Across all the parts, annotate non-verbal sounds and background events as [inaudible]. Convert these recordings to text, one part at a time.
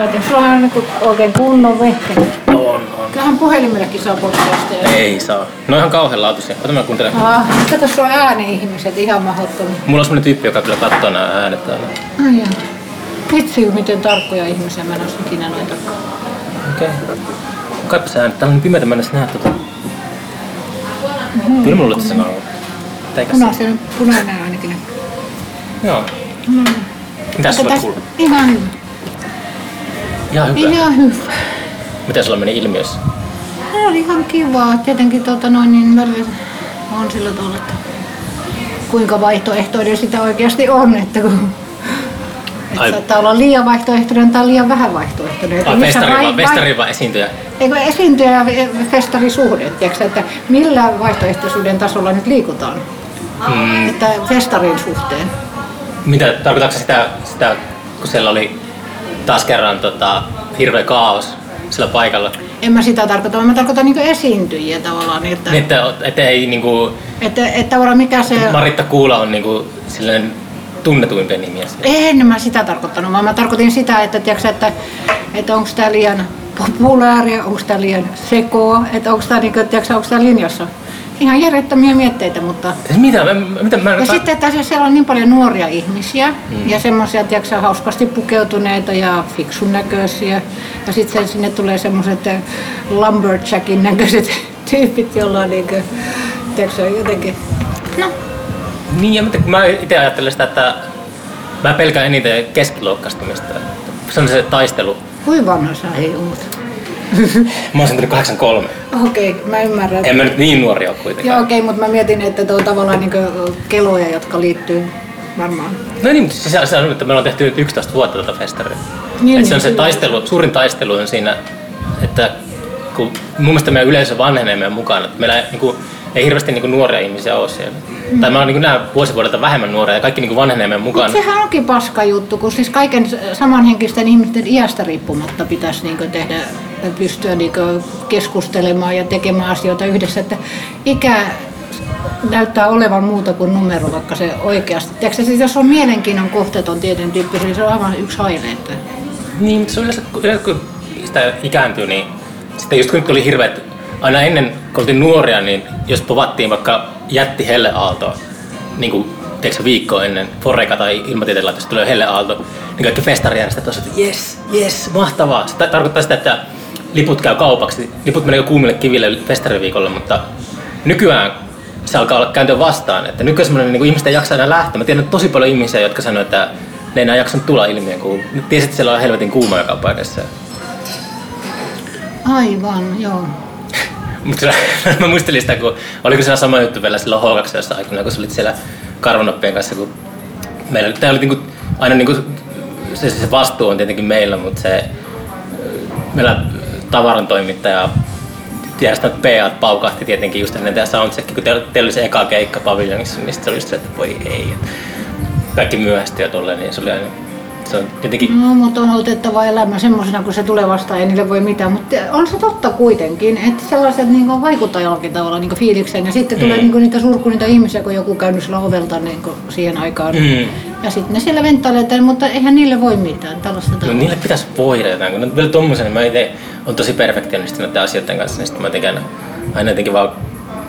Laitan, sulla on niin oikein kunnon vehke. On, on. Kyllähän puhelimellekin saa podcasteja. Ei saa. Ne on ihan kauhean laatuisia. Ota mä kuuntelen. Ah, kato sulla on ääni-ihmiset ihan mahdottomia. Mulla on semmonen tyyppi, joka kyllä katsoo nämä äänet täällä. Ai jaa. Vitsi, miten tarkkoja ihmisiä mä en olisi ikinä noita. Okei. Okay. Kaipa sä äänet. Täällä on niin pimeätä, mä en edes näe tota. Kyllä mulla tässä sanoo. Teikä se. Punaisen, punainen ainakin. Joo. Mitäs sulla kuuluu? Ihan hyvä. Ihan hyvä. Ihan hyvä. Miten sulla meni ilmiössä? No, oli ihan kivaa. Tietenkin tuota, noin, niin välillä on sillä tavalla, että kuinka vaihtoehtoinen sitä oikeasti on. Että kun, että Ai. saattaa olla liian vaihtoehtoinen tai liian vähän vaihtoehtoinen. Että Ai, festari, vai- festari vai esiintyjä? Eikö esiintyjä ja festarisuhde, tiedätkö, että millä vaihtoehtoisuuden tasolla nyt liikutaan? Mm. Että festarin suhteen. Mitä, tarkoitatko sitä, sitä, kun siellä oli taas kerran tota, hirveä kaos sillä paikalla? En mä sitä tarkoita, vaan mä tarkoitan niin esiintyjiä tavallaan. Niin että, Niin, että, että ei niinku, että, että tavallaan mikä se... Maritta Kuula on niinku silleen tunnetuimpia nimiä. En mä sitä tarkoittanut, vaan mä tarkoitin sitä, että, tiedätkö, että, että onko tämä liian populaaria, onko tämä liian sekoa, että onko tämä, niin onko tämä linjassa. Ihan järjettömiä mietteitä, mutta... Mitä? Mä, mitä mä, Ja sitten, että siellä on niin paljon nuoria ihmisiä mm. ja semmoisia, tiedätkö, hauskasti pukeutuneita ja fiksun näköisiä. Ja sitten sinne tulee semmoiset eh, lumberjackin näköiset [laughs] tyypit, joilla on niin kuin, tiedätkö, jotenkin... No, Niin, ja mitä, kun mä itse ajattelen sitä, että mä pelkään eniten keskiluokkastumista. Se on se taistelu. kuinka vanha sä ei oot? Mä oon syntynyt 83. Okei, okay, mä ymmärrän. En mä nyt niin nuori ole kuitenkaan. Joo, okei, okay, mutta mä mietin, että tuo on tavallaan niin keloja, jotka liittyy varmaan. No niin, mutta se, se on, että me ollaan tehty nyt 11 vuotta tätä festaria. Niin, Niin, se on niin, se taistelu, suurin taistelu on siinä, että kun mun mielestä meidän yleisö vanhenee meidän mukana. Että meillä ei, niin kuin, ei hirveästi niin kuin, nuoria ihmisiä ole siellä. Mm. Tai mä oon niin näen vuosivuodelta vähemmän nuoria ja kaikki niin kuin, vanhenee meidän Mutta mukana. sehän onkin paska juttu, kun siis kaiken samanhenkisten ihmisten iästä riippumatta pitäisi niin tehdä, pystyä niin keskustelemaan ja tekemään asioita yhdessä. Että ikä näyttää olevan muuta kuin numero, vaikka se oikeasti. Tiedätkö, siis jos on mielenkiinnon kohteeton tietyn tyyppi, niin se on aivan yksi haile. Että... Niin, mutta se on yleensä, kun sitä ikääntyy, niin sitten just kun nyt oli hirveät, aina ennen kun oltiin nuoria, niin jos povattiin vaikka jätti helleaaltoa, niin kuin tiedätkö, viikko ennen Foreka tai ilmatieteen laitos tulee helleaalto, niin kaikki festarijärjestöt olisivat, että jes, jes, mahtavaa. Se ta- tarkoittaa sitä, että liput käy kaupaksi. Liput menee kuumille kiville festariviikolle, mutta nykyään se alkaa olla kääntyä vastaan. Että nykyään semmoinen niin ihmistä ei jaksa enää lähteä. Mä tiedän tosi paljon ihmisiä, jotka sanoo, että ne ei enää jaksanut tulla ilmiön, kun tiesit, että siellä on helvetin kuuma joka paikassa. Aivan, joo. [laughs] Mutta [laughs] mä muistelin sitä, kun oliko se sama juttu vielä silloin H2 jossain aikana, kun sä olit siellä karvanoppien kanssa, kun meillä tää oli niinku, aina niinku, se, se vastuu on tietenkin meillä, mutta se meillä tavaran toimittaja järjestänyt PA paukahti tietenkin just ennen tämä soundcheck, kun teillä, teillä oli se eka keikka paviljonissa, niin se oli just se, että voi ei. Kaikki myöhästyi ja tolleen, niin se oli aina, se on jotenkin, No, mutta on otettava elämä semmoisena, kun se tulee vastaan, ei niille voi mitään. Mutta on se totta kuitenkin, että sellaiset niin vaikuttaa jollakin tavalla niin fiilikseen. Ja sitten tulee Mm. niin niitä surkuneita ihmisiä, kun joku käynyt sillä ovelta niin siihen aikaan. Mm. Ja sitten ne siellä venttailee, mutta eihän niille voi mitään. Tällaista No niille pitäisi voida jotain, kun ne on vielä tommosen, niin mä itse on tosi perfektionistinen näiden asioiden kanssa, niin sitten mä tekän aina jotenkin vaan,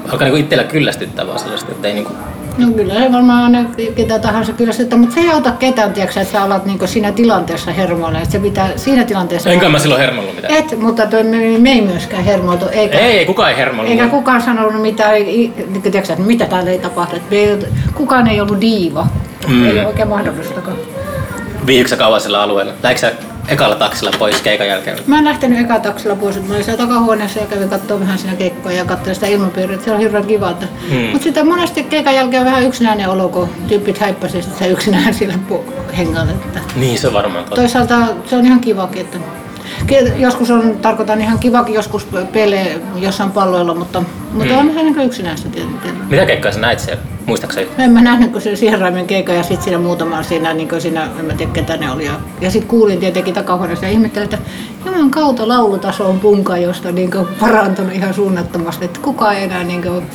alkaa niinku itsellä kyllästyttää vaan sellaista, että ei niinku, No kyllä se varmaan aina ketä tahansa kyllästyttää, mutta se ei auta ketään, tiedätkö, että sä alat niin siinä tilanteessa hermoilla. Että se pitää siinä tilanteessa... enkä mä silloin hermollut mitään. Et, mutta toi, me, me ei myöskään hermoitu. Eikä, Ei, ei, kukaan ei hermollut. Eikä kukaan sanonut mitään, niin tiedätkö, että mitä täällä ei tapahdu. Että ei, kukaan ei ollut diiva. Mm. Ei ole oikein mahdollistakaan. Viihdyksä kauan sillä alueella? Lähdikö sä ekalla taksilla pois keikan jälkeen? Mä en lähtenyt eka taksilla pois, että mä olin siellä takahuoneessa ja kävin katsoa vähän siinä keikkoa ja katsoin sitä ilmapiiriä, että se on hirveän kiva. Että... Mm. Mm. Mutta sitten monesti keikan jälkeen on vähän yksinäinen olo, kun tyypit häippäsivät sitten se yksinään siellä hengalla. Että... Niin, se varmaan totta. Toisaalta se on ihan kivakin, että joskus on, tarkoitan ihan kivakin joskus pelejä jossain palloilla, mutta, mutta Mm. on se niin yksinäistä tietenkin. Mitä keikkaa sä näit siellä? Muistaakseni? En mä nähnyt, kun se Sierraimen keikka ja sitten siinä muutama siinä, niin kuin siinä, en mä tiedä ketä ne oli. Ja, ja sitten kuulin tietenkin takahuoneessa ja ihmettelin, että juman kautta laulutaso on punka, josta niin kuin parantunut ihan suunnattomasti, että kukaan ei enää niin kuin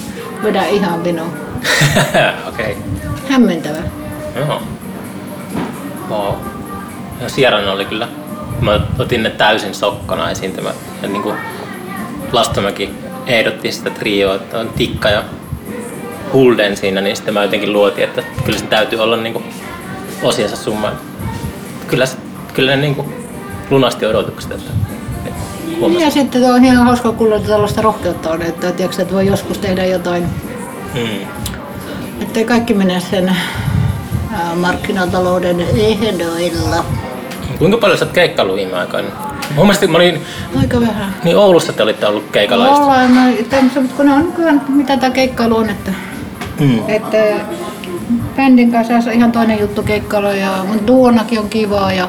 vedä ihan vinoa. [laughs] Okei. Okay. Hämmentävä. Joo. Wow. Ja Sierran oli kyllä mä otin ne täysin sokkona esiintymä. Ja niin kuin Lastomäki ehdotti sitä trioa, että on Tikka ja Hulden siinä, niin sitten mä jotenkin luotin, että kyllä se täytyy olla niin kuin osiansa summa. Kyllä, se, kyllä ne niin kuin lunasti odotukset. Että huomasin. Ja sitten on ihan hauska kuulla, että tällaista rohkeutta on, että, tiedätkö, että voi joskus tehdä jotain. Hmm. Että kaikki mene sen markkinatalouden ehdoilla. Kuinka paljon sä oot keikkaillut viime aikoina? Huomasin, mä olin... Aika vähän. Niin Oulussa te olitte ollut keikalaista. Ollaan, no, mutta kun on nykyään, mitä tämä keikkailu on, että, mm. että bändin kanssa on ihan toinen juttu keikkailu ja mun duonakin on kivaa ja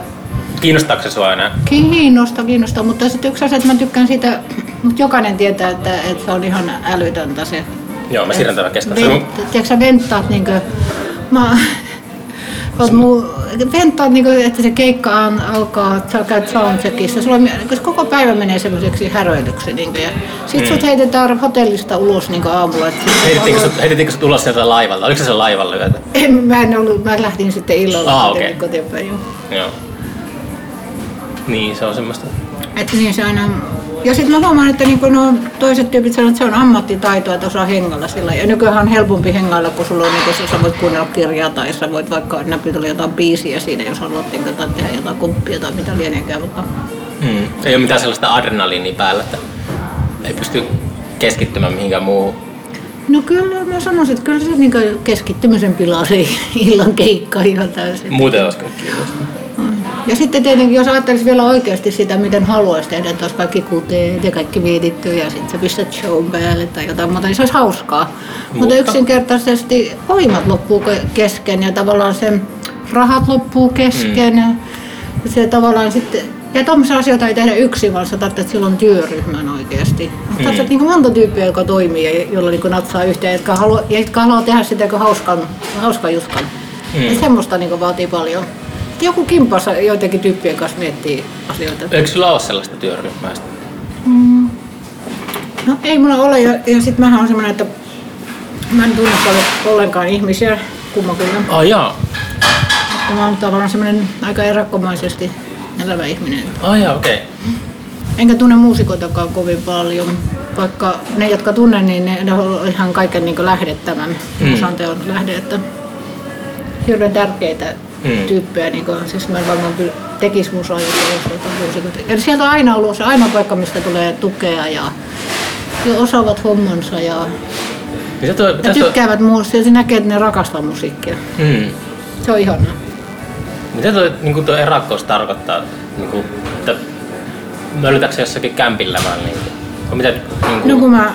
Kiinnostaako se sua enää? Kiinnostaa, kiinnostaa, mutta sitten yksi asia, että mä tykkään siitä, mutta jokainen tietää, että, että se on ihan älytöntä se. Joo, mä siirrän tämän keskustelun. Tiedätkö sä venttaat niinkö, mä, Oot muu, Venttaa, niin kuin, että se keikka on, alkaa, sä käyt soundcheckissa. Sulla koska koko päivä menee semmoiseksi häröilyksi. Niin kuin, ja sit mm. sut heitetään hotellista ulos niin aamulla. Että heitettiinkö, sut, heitettiinkö sut ulos sieltä laivalta? Oliko se laivalla yötä? En, mä en ollut, mä lähdin sitten illalla ah, okay. kotiinpäin. Joo. joo. Niin, se on semmoista. Että niin se aina ja sitten mä huomaan, että niin nuo toiset tyypit sanoo, että se on ammattitaito, että osaa hengalla sillä. Ja nykyään on helpompi hengailla, kun sulla on, niin kun sä voit kuunnella kirjaa tai sä voit vaikka näpytellä jotain biisiä siinä, jos haluat niin tai tehdä jotain kumppia tai mitä lieneekään. Mutta... Hmm. Ei ole mitään sellaista adrenaliinia päällä, että ei pysty keskittymään mihinkään muuhun. No kyllä mä sanoisin, että kyllä se niin keskittymisen pilaa se illan keikka ihan täysin. Muuten olisi kiitos. Ja sitten tietenkin, jos ajattelisi vielä oikeasti sitä, miten haluaisi tehdä, että olisi kaikki kuteet ja kaikki viititty ja sitten sä pistät show päälle tai jotain muuta, niin se olisi hauskaa. Mutta, Mutta yksinkertaisesti voimat loppuu kesken ja tavallaan se rahat loppuu kesken. Mm. Ja se tavallaan sitten ja tuommoisia asioita ei tehdä yksin, vaan sä tarvitset silloin työryhmän oikeasti. Mm. Tarvitset niin monta tyyppiä, joka toimii ja jolla niin natsaa yhteen, jotka haluaa, jotka haluaa tehdä sitä hauskan, hauskan jutkan. Mm. Ja semmoista niin vaatii paljon joku kimpassa joitakin tyyppien kanssa miettii asioita. Eikö sulla ole sellaista työryhmää? Mm. No ei mulla ole ja, ja sitten mähän on semmoinen, että mä en tunne paljon ollenkaan ihmisiä kummakulla. Ah jaa. Että mä oon tavallaan semmoinen aika erakkomaisesti elävä ihminen. Ah jaa, okei. Okay. Enkä tunne muusikoitakaan kovin paljon, vaikka ne, jotka tunnen, niin ne, ne on ihan kaiken niin lähdettävän mm. osanteon lähde, että hirveän tärkeitä mm. tyyppejä, niin kuin, siis mä varmaan tekisi musaa, Ja sieltä on aina ollut se aina paikka, mistä tulee tukea ja, ja osaavat hommansa ja, ja, tuo, ja tykkäävät muusta ja se näkee, että ne rakastaa musiikkia. Mm. Se on ihanaa. Mitä tuo, niin tuo erakkous tarkoittaa? Niin kuin, että möllytätkö jossakin kämpillä vai niin kuin, mitä, niin kuin... No kun mä,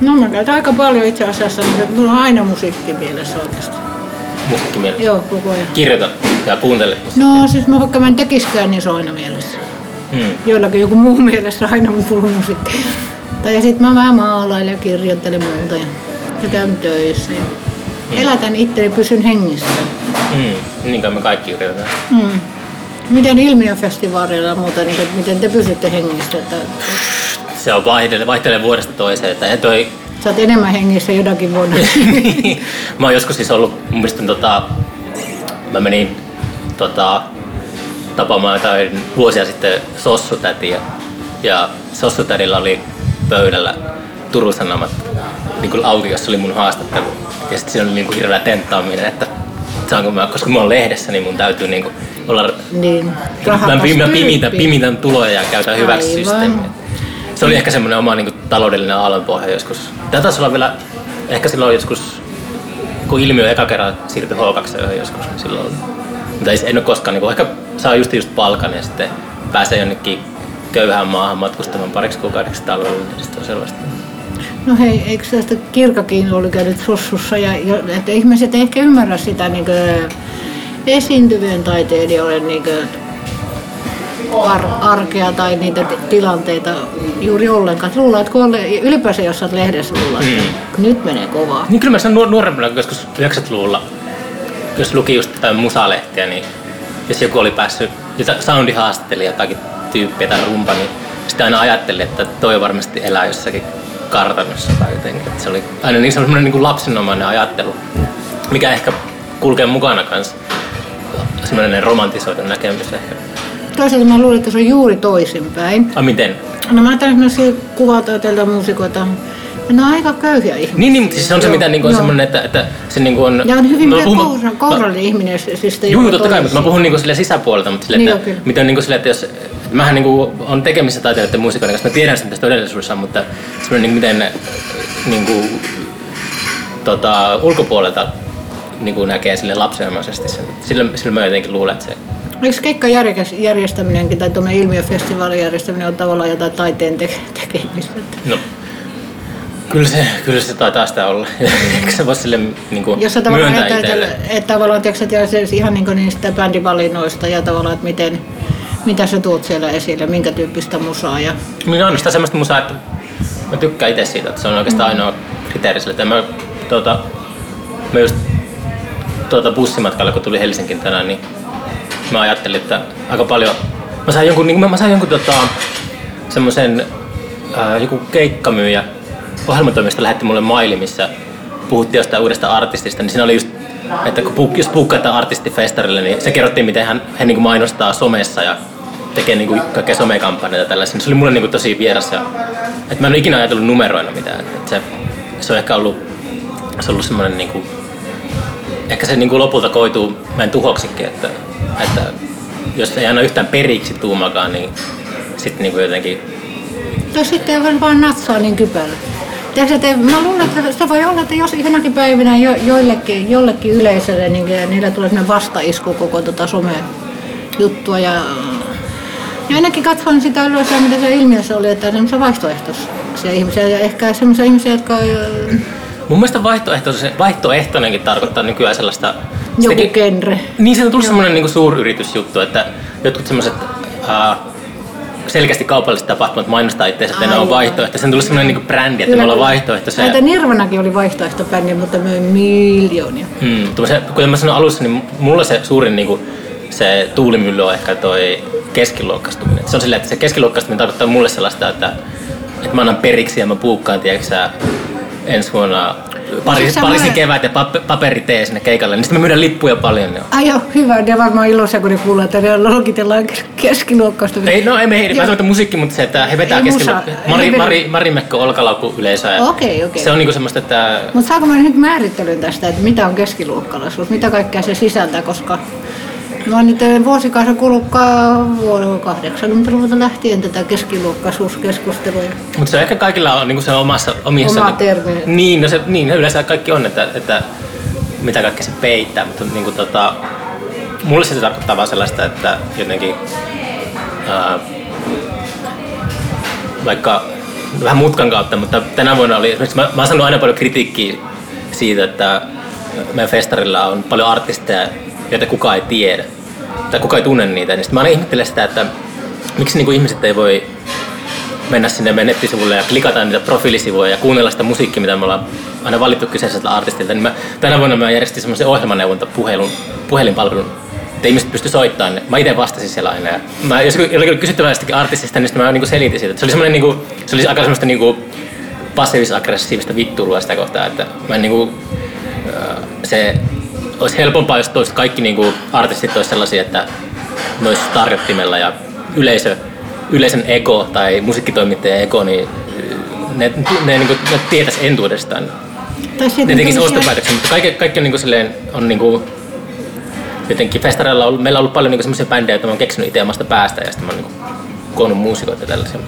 no mä käytän aika paljon itse asiassa, mutta mulla on aina musiikki mielessä oikeastaan musiikkimielessä? Joo, koko ajan. Kirjoita ja kuuntele. No siis mä vaikka mä en tekiskään, niin se on aina mielessä. Hmm. Joillakin joku muu mielessä aina mun puhuu musiikkia. Tai ja sit mä vähän maalailen ja kirjoittelen muuta ja, ja käyn töissä. Ja hmm. Elätän itse ja pysyn hengissä. Hmm. Niin kuin me kaikki yritetään. Hmm. Miten ilmiöfestivaaleilla ja muuta, niin, miten te pysytte hengissä? Että... Se on vaihtelee, vaihtelee vuodesta toiseen. Että toi Sä oot enemmän hengissä jotakin vuonna. [laughs] mä oon joskus siis ollut, mun mielestä tota, mä menin tota, tapaamaan jotain vuosia sitten sossutätiä. Ja sossutädillä oli pöydällä Turun Sanomat niin kuin audiossa oli mun haastattelu. Ja sitten siinä oli niin kuin hirveä tenttaaminen, että saanko mä, koska mä oon lehdessä, niin mun täytyy niin kuin olla... Niin, mä, mä, pimitän, pimitän tuloja ja käytän hyväksi systeemiä. Se oli ehkä semmoinen oma niin kuin, taloudellinen aallonpohja joskus. Tätä taisi olla vielä, ehkä silloin joskus, kun ilmiö eka kerran siirtyi H2 joskus, niin silloin mutta en ole koskaan, niin kuin, ehkä saa just, just palkan ja sitten pääsee jonnekin köyhään maahan matkustamaan pariksi kuukaudeksi talvella, niin sitten on sellaista. No hei, eikö tästä kirkakin ollut käynyt sossussa ja että ihmiset ei ehkä ymmärrä sitä niin esiintyvien taiteilijoiden niin kuin, ar- arkea tai niitä t- tilanteita juuri ollenkaan. Luulen, että kun ylipäänsä jos olet lehdessä luulla, mm. nyt menee kovaa. Niin kyllä mä sanon nuorempana, joskus 90-luvulla, jos luki just jotain musalehtiä, niin jos joku oli päässyt, soundi haastatteli jotakin tyyppiä tai rumpa, niin sitten aina ajattelin, että toi varmasti elää jossakin kartanossa tai jotenkin. Että se oli aina niin semmoinen niin kuin lapsenomainen ajattelu, mikä ehkä kulkee mukana kanssa. Semmoinen romantisoitu näkemys ehkä toisaalta mä luulen, että se on juuri toisinpäin. Ai miten? No mä ajattelen esimerkiksi kuvata täältä muusikoita. Ne on aika köyhiä ihmisiä. Niin, niin mutta siis se on se, mitä niin kuin, semmoinen, että, että se niin kuin on... Ja on hyvin puhun- koura, kourallinen ihminen. Siis te Joo, totta kai, mutta mä puhun niinku sille sisäpuolelta, mutta sille, Niin, että, okei. mitä on niinku sille, että jos, mähän niinku on tekemissä taiteilijoiden muusikoiden kanssa, mä tiedän sen, se todellisuudessa mutta semmoinen niinku, miten ne niinku, tota, ulkopuolelta niinku näkee sille lapsenomaisesti sen. Sillä, sillä mä jotenkin luulen, että se Eikö keikkajärjestäminenkin tai tuommoinen ilmiöfestivaalin järjestäminen on tavallaan jotain taiteen te- tekemistä? No, kyllä se, kyllä se taitaa sitä olla. [laughs] Eikö se voi sille niin kuin Jos sä tavallaan myöntää itselle? että, tavallaan tiedätkö, että se ihan niin niistä bändivalinnoista ja tavallaan, että miten, mitä sä tuot siellä esille, minkä tyyppistä musaa. Ja... Minä on sitä semmoista musaa, että mä tykkään itse siitä, että se on oikeastaan ainoa kriteeri sille. Että mä, tuota, mä just tuota bussimatkalla, kun tuli Helsinkiin tänään, niin mä ajattelin, että aika paljon... Mä sain jonkun, niin mä, sain jonkun tota, semmoisen joku keikkamyyjä ohjelmatoimista lähetti mulle maili, missä puhuttiin jostain uudesta artistista, niin siinä oli just, että kun puuk- jos puukkataan artistifestarille, niin se kerrottiin, miten hän, hän niin mainostaa somessa ja tekee niin kaikkea somekampanjoita tällaisia. Se oli mulle niin tosi vieras. Ja, että mä en ole ikinä ajatellut numeroina mitään. Että se, se on ehkä ollut, se on ollut semmoinen niin kuin, ehkä se niin kuin lopulta koituu meidän tuhoksikin, että, että jos ei anna yhtään periksi tuumakaan, niin sitten niin jotenkin Tai sitten ei vaan natsaa niin kypällä. Tiedätkö, että mä luulen, että se voi olla, että jos jonakin päivinä jo, joillekin, jollekin yleisölle, niin niillä tulee sellainen vastaisku koko tota some-juttua. Ja, ja ainakin katsoin sitä ylös, mitä se ilmiössä oli, että on semmoisia vaihtoehtoisia ihmisiä ja ehkä semmoisia ihmisiä, jotka Mun mielestä vaihtoehtoinen, vaihtoehtoinenkin tarkoittaa nykyään sellaista... joku sitäkin- genre. Niin, se on tullut semmoinen niin suuryritysjuttu, että jotkut semmoiset selkeästi kaupalliset tapahtumat mainostaa itseänsä, että ne on vaihtoehto. Sen tullut semmoinen niin brändi, että me ollaan vaihtoehtoisia. Näitä Nirvanakin oli vaihtoehtobändi, mutta möi miljoonia. Mm, se, kuten mä sanoin alussa, niin mulla se suurin niin kuin, se tuulimylly on ehkä toi keskiluokkastuminen. Se on silleen, että se keskiluokkastuminen tarkoittaa mulle sellaista, että, että mä annan periksi ja mä puukkaan, tiedätkö ensi vuonna pari, mä- kevät ja pap, paperitee sinne keikalle, niin sitten me myydään lippuja paljon. Joo. Ai joo, hyvä. Ne varmaan iloisia, kun ne kuulee, että ne logitellaan keskiluokkaista. Ei, no ei me Joo. mä että musiikki, mutta se, että he vetää Ei musa. Mari, Ei Mari, Mari Mekko olkalaukku yleisöä. Okei, okei. Se on niinku semmoista, että Mutta saanko mä nyt määrittelyn tästä, että mitä on keskiluokkalaisuus, mitä kaikkea se sisältää, koska mä oon nyt eh, vuosikausia kuullutkaan vuoden 80-luvulta lähtien tätä keskiluokkaisuuskeskustelua. Mutta se on ehkä kaikilla on niinku se omassa, omissa... Oma termi. Niin, no se, niin, no yleensä kaikki on, että, että mitä kaikkea se peittää, mutta niinku tota, mulle se tarkoittaa vaan sellaista, että jotenkin ää, vaikka vähän mutkan kautta, mutta tänä vuonna oli esimerkiksi, mä, mä oon saanut aina paljon kritiikkiä siitä, että meidän festarilla on paljon artisteja, joita kukaan ei tiedä, tai kukaan ei tunne niitä, niin sitten mä aina ihmettelen sitä, että miksi niinku ihmiset ei voi mennä sinne meidän nettisivuille ja klikata niitä profiilisivuja ja kuunnella sitä musiikkia, mitä me ollaan aina valittu kyseiseltä artistilta. Niin mä, tänä vuonna mä järjestin semmoisen ohjelmaneuvontapuhelun, puhelinpalvelun, että ihmiset pysty soittamaan. Mä itse vastasin siellä aina. Ja mä, jos jollakin kysyttävää jostakin artistista, niin mä niinku selitin siitä. Se oli, semmoinen, niinku, se oli aika semmoista niinku, passiivis-aggressiivista vittuilua sitä kohtaa, että mä niinku, se olisi helpompaa, jos toiset kaikki niinku artistit olisi sellaisia, että olisi tarjottimella ja yleisö, yleisön ego tai musiikkitoimittajan ego, niin ne, ne, ne, niinku, ne tietäisi entuudestaan. Ne tekisi ostopäätöksen, mutta kaikki, kaikki on, niinku silleen, on niinku, jotenkin festareilla on ollut, meillä on ollut paljon niinku semmoisia bändejä, joita mä oon keksinyt itse omasta päästä ja sitten mä oon niinku koonnut muusikoita ja tällaisia.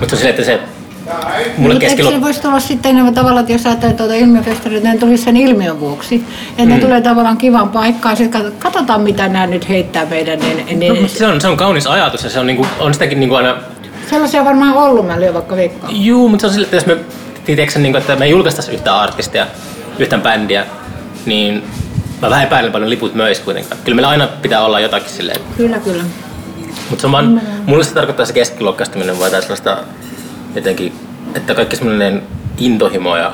Mutta se on silleen, että se mulle Mutta eikö keskilo... se voisi tulla sitten enemmän tavalla, että jos ajattelee tuota ilmiöfestaria, että ne tulisi sen ilmiön vuoksi. Että Mm. ne tulee tavallaan kivan paikkaan, sitten katsotaan mitä nämä nyt heittää meidän. Niin, niin, No, se, on, se on kaunis ajatus ja se on, niinku, on sitäkin niinku aina Sellaisia on varmaan ollut, mä lyön vaikka veikkaan. Juu, mutta se on sille, että jos me, tiedätkö, niin kuin, että me ei julkaistaisi yhtään artistia, yhtään bändiä, niin mä vähän epäilen paljon liput möis kuitenkaan. Kyllä meillä aina pitää olla jotakin silleen. Kyllä, kyllä. Mutta se on vaan, mulle se tarkoittaa se keskiluokkaistuminen vai jotain sellaista jotenkin, että kaikki semmoinen intohimo ja